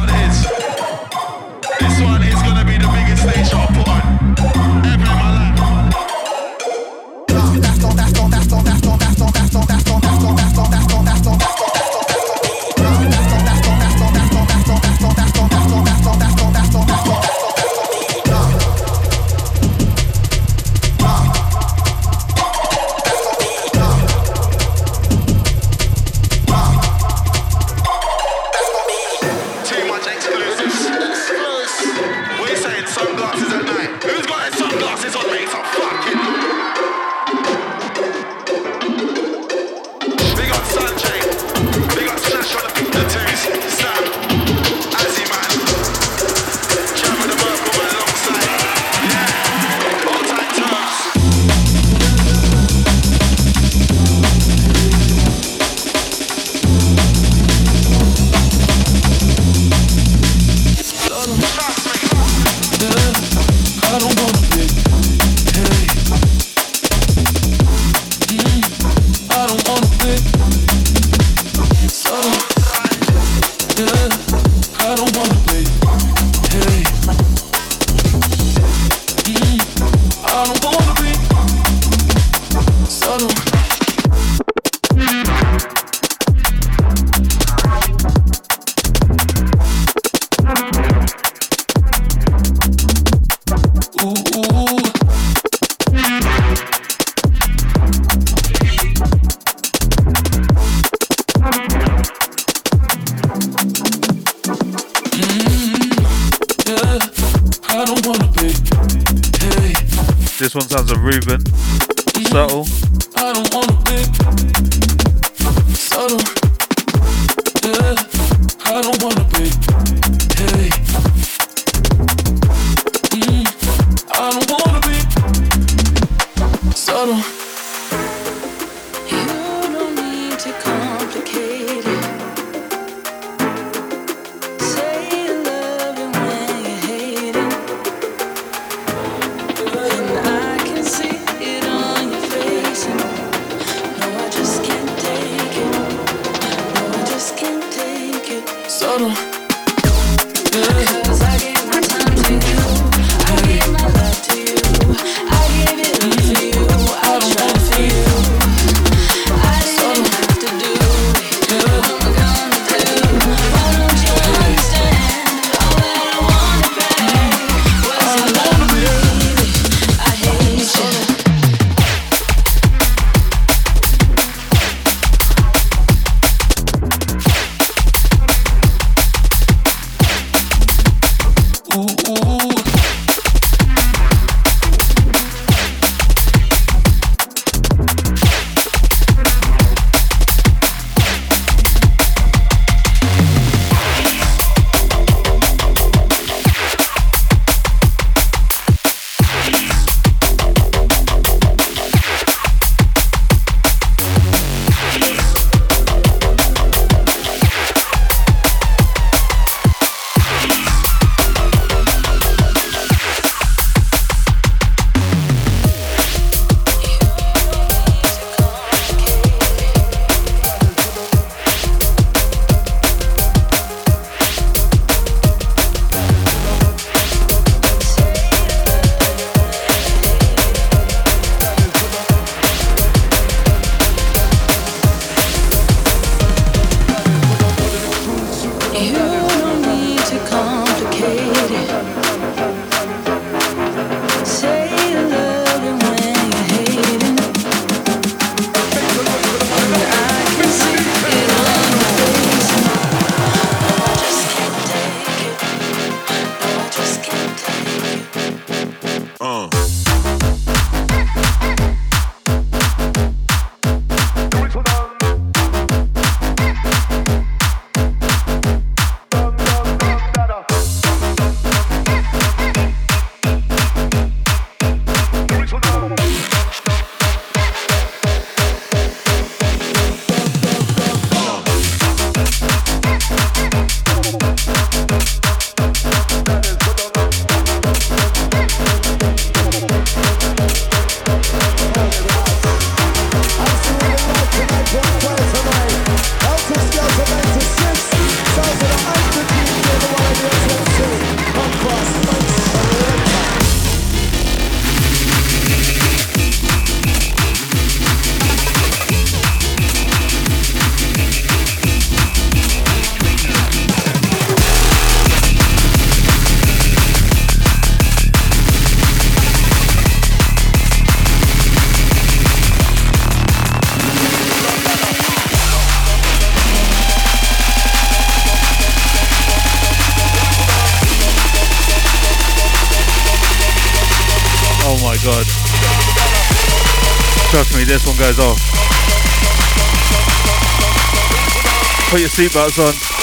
Seatbelts on.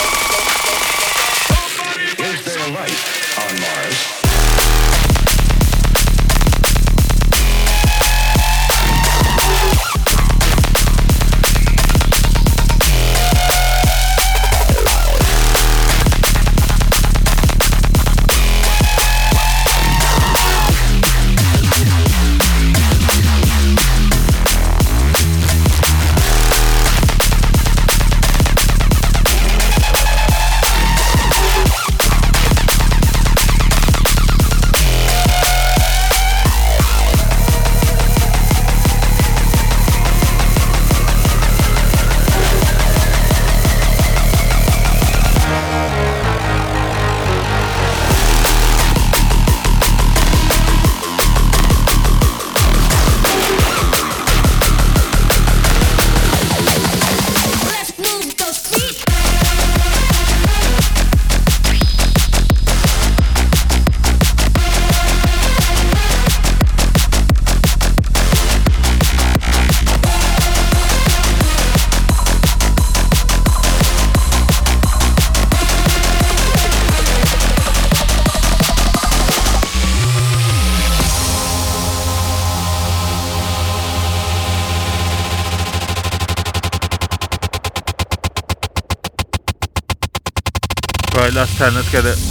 Last 10, get it.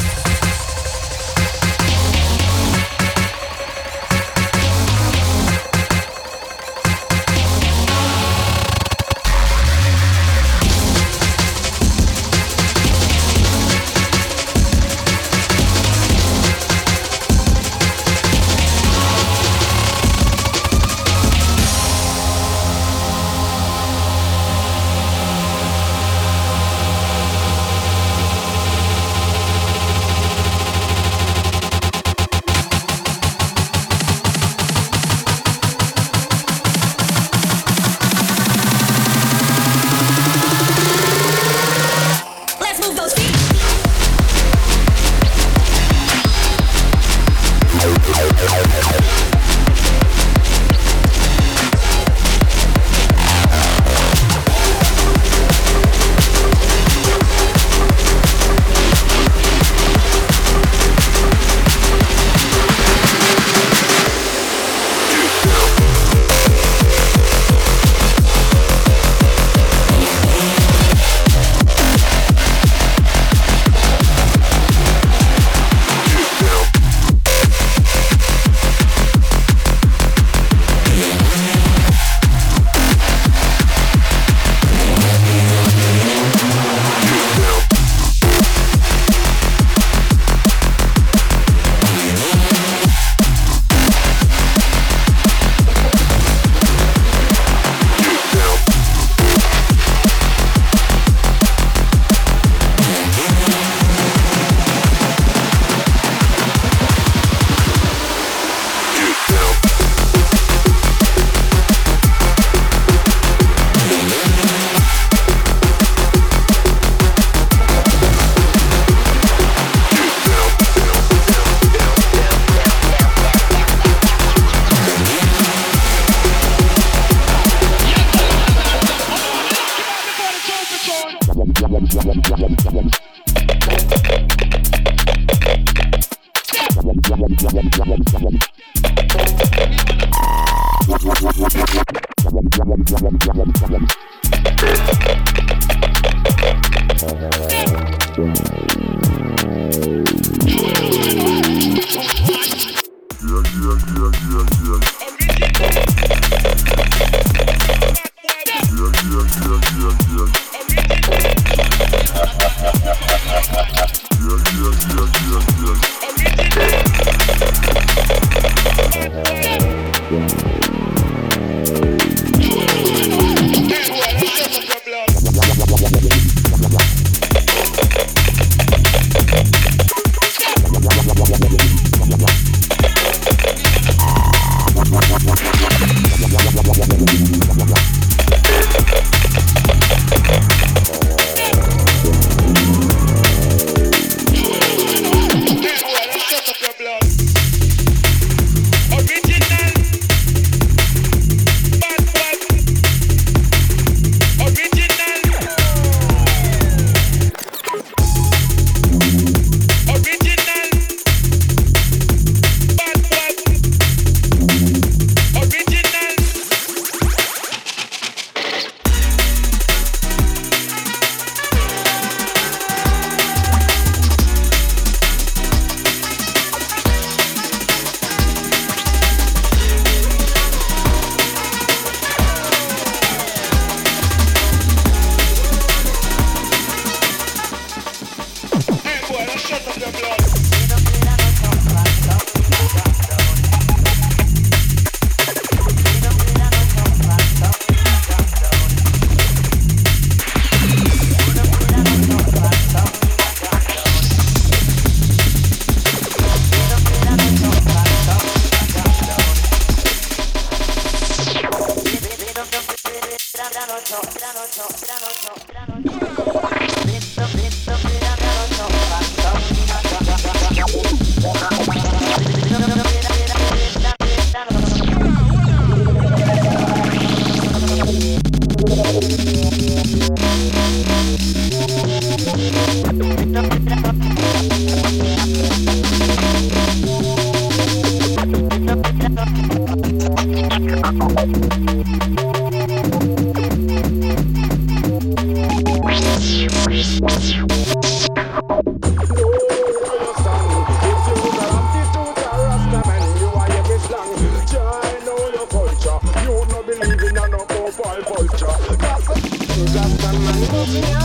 Signing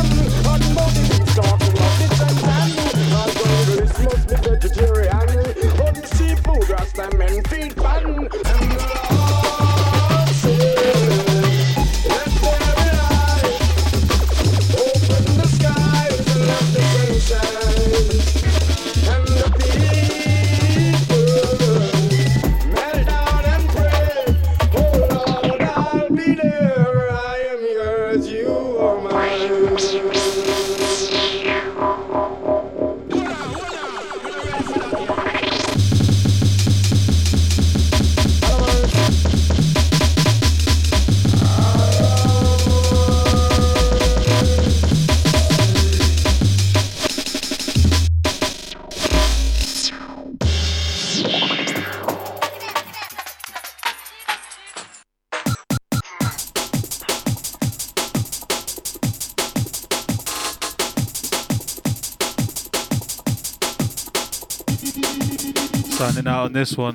this one.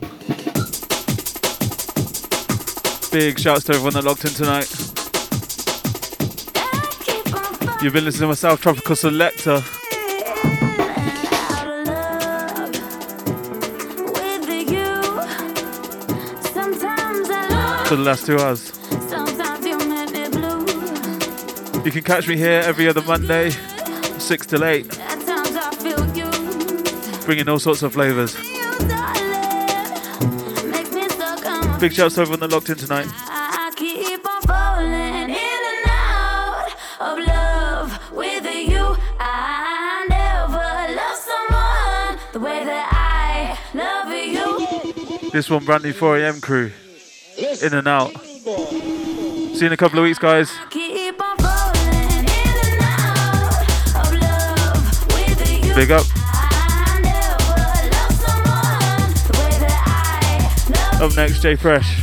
Big shouts to everyone that locked in tonight. You've been listening to my South Tropical Selecta. For the last two hours. You can catch me here every other Monday, 6 till 8, bringing all sorts of flavours. Big shouts to everyone that locked in tonight. I keep on falling in and out of love with you. I never loved someone the way that I love you. This one brand new 4am crew. In and out. See you in a couple of weeks, guys. Keep on Up next, Jay Fresh.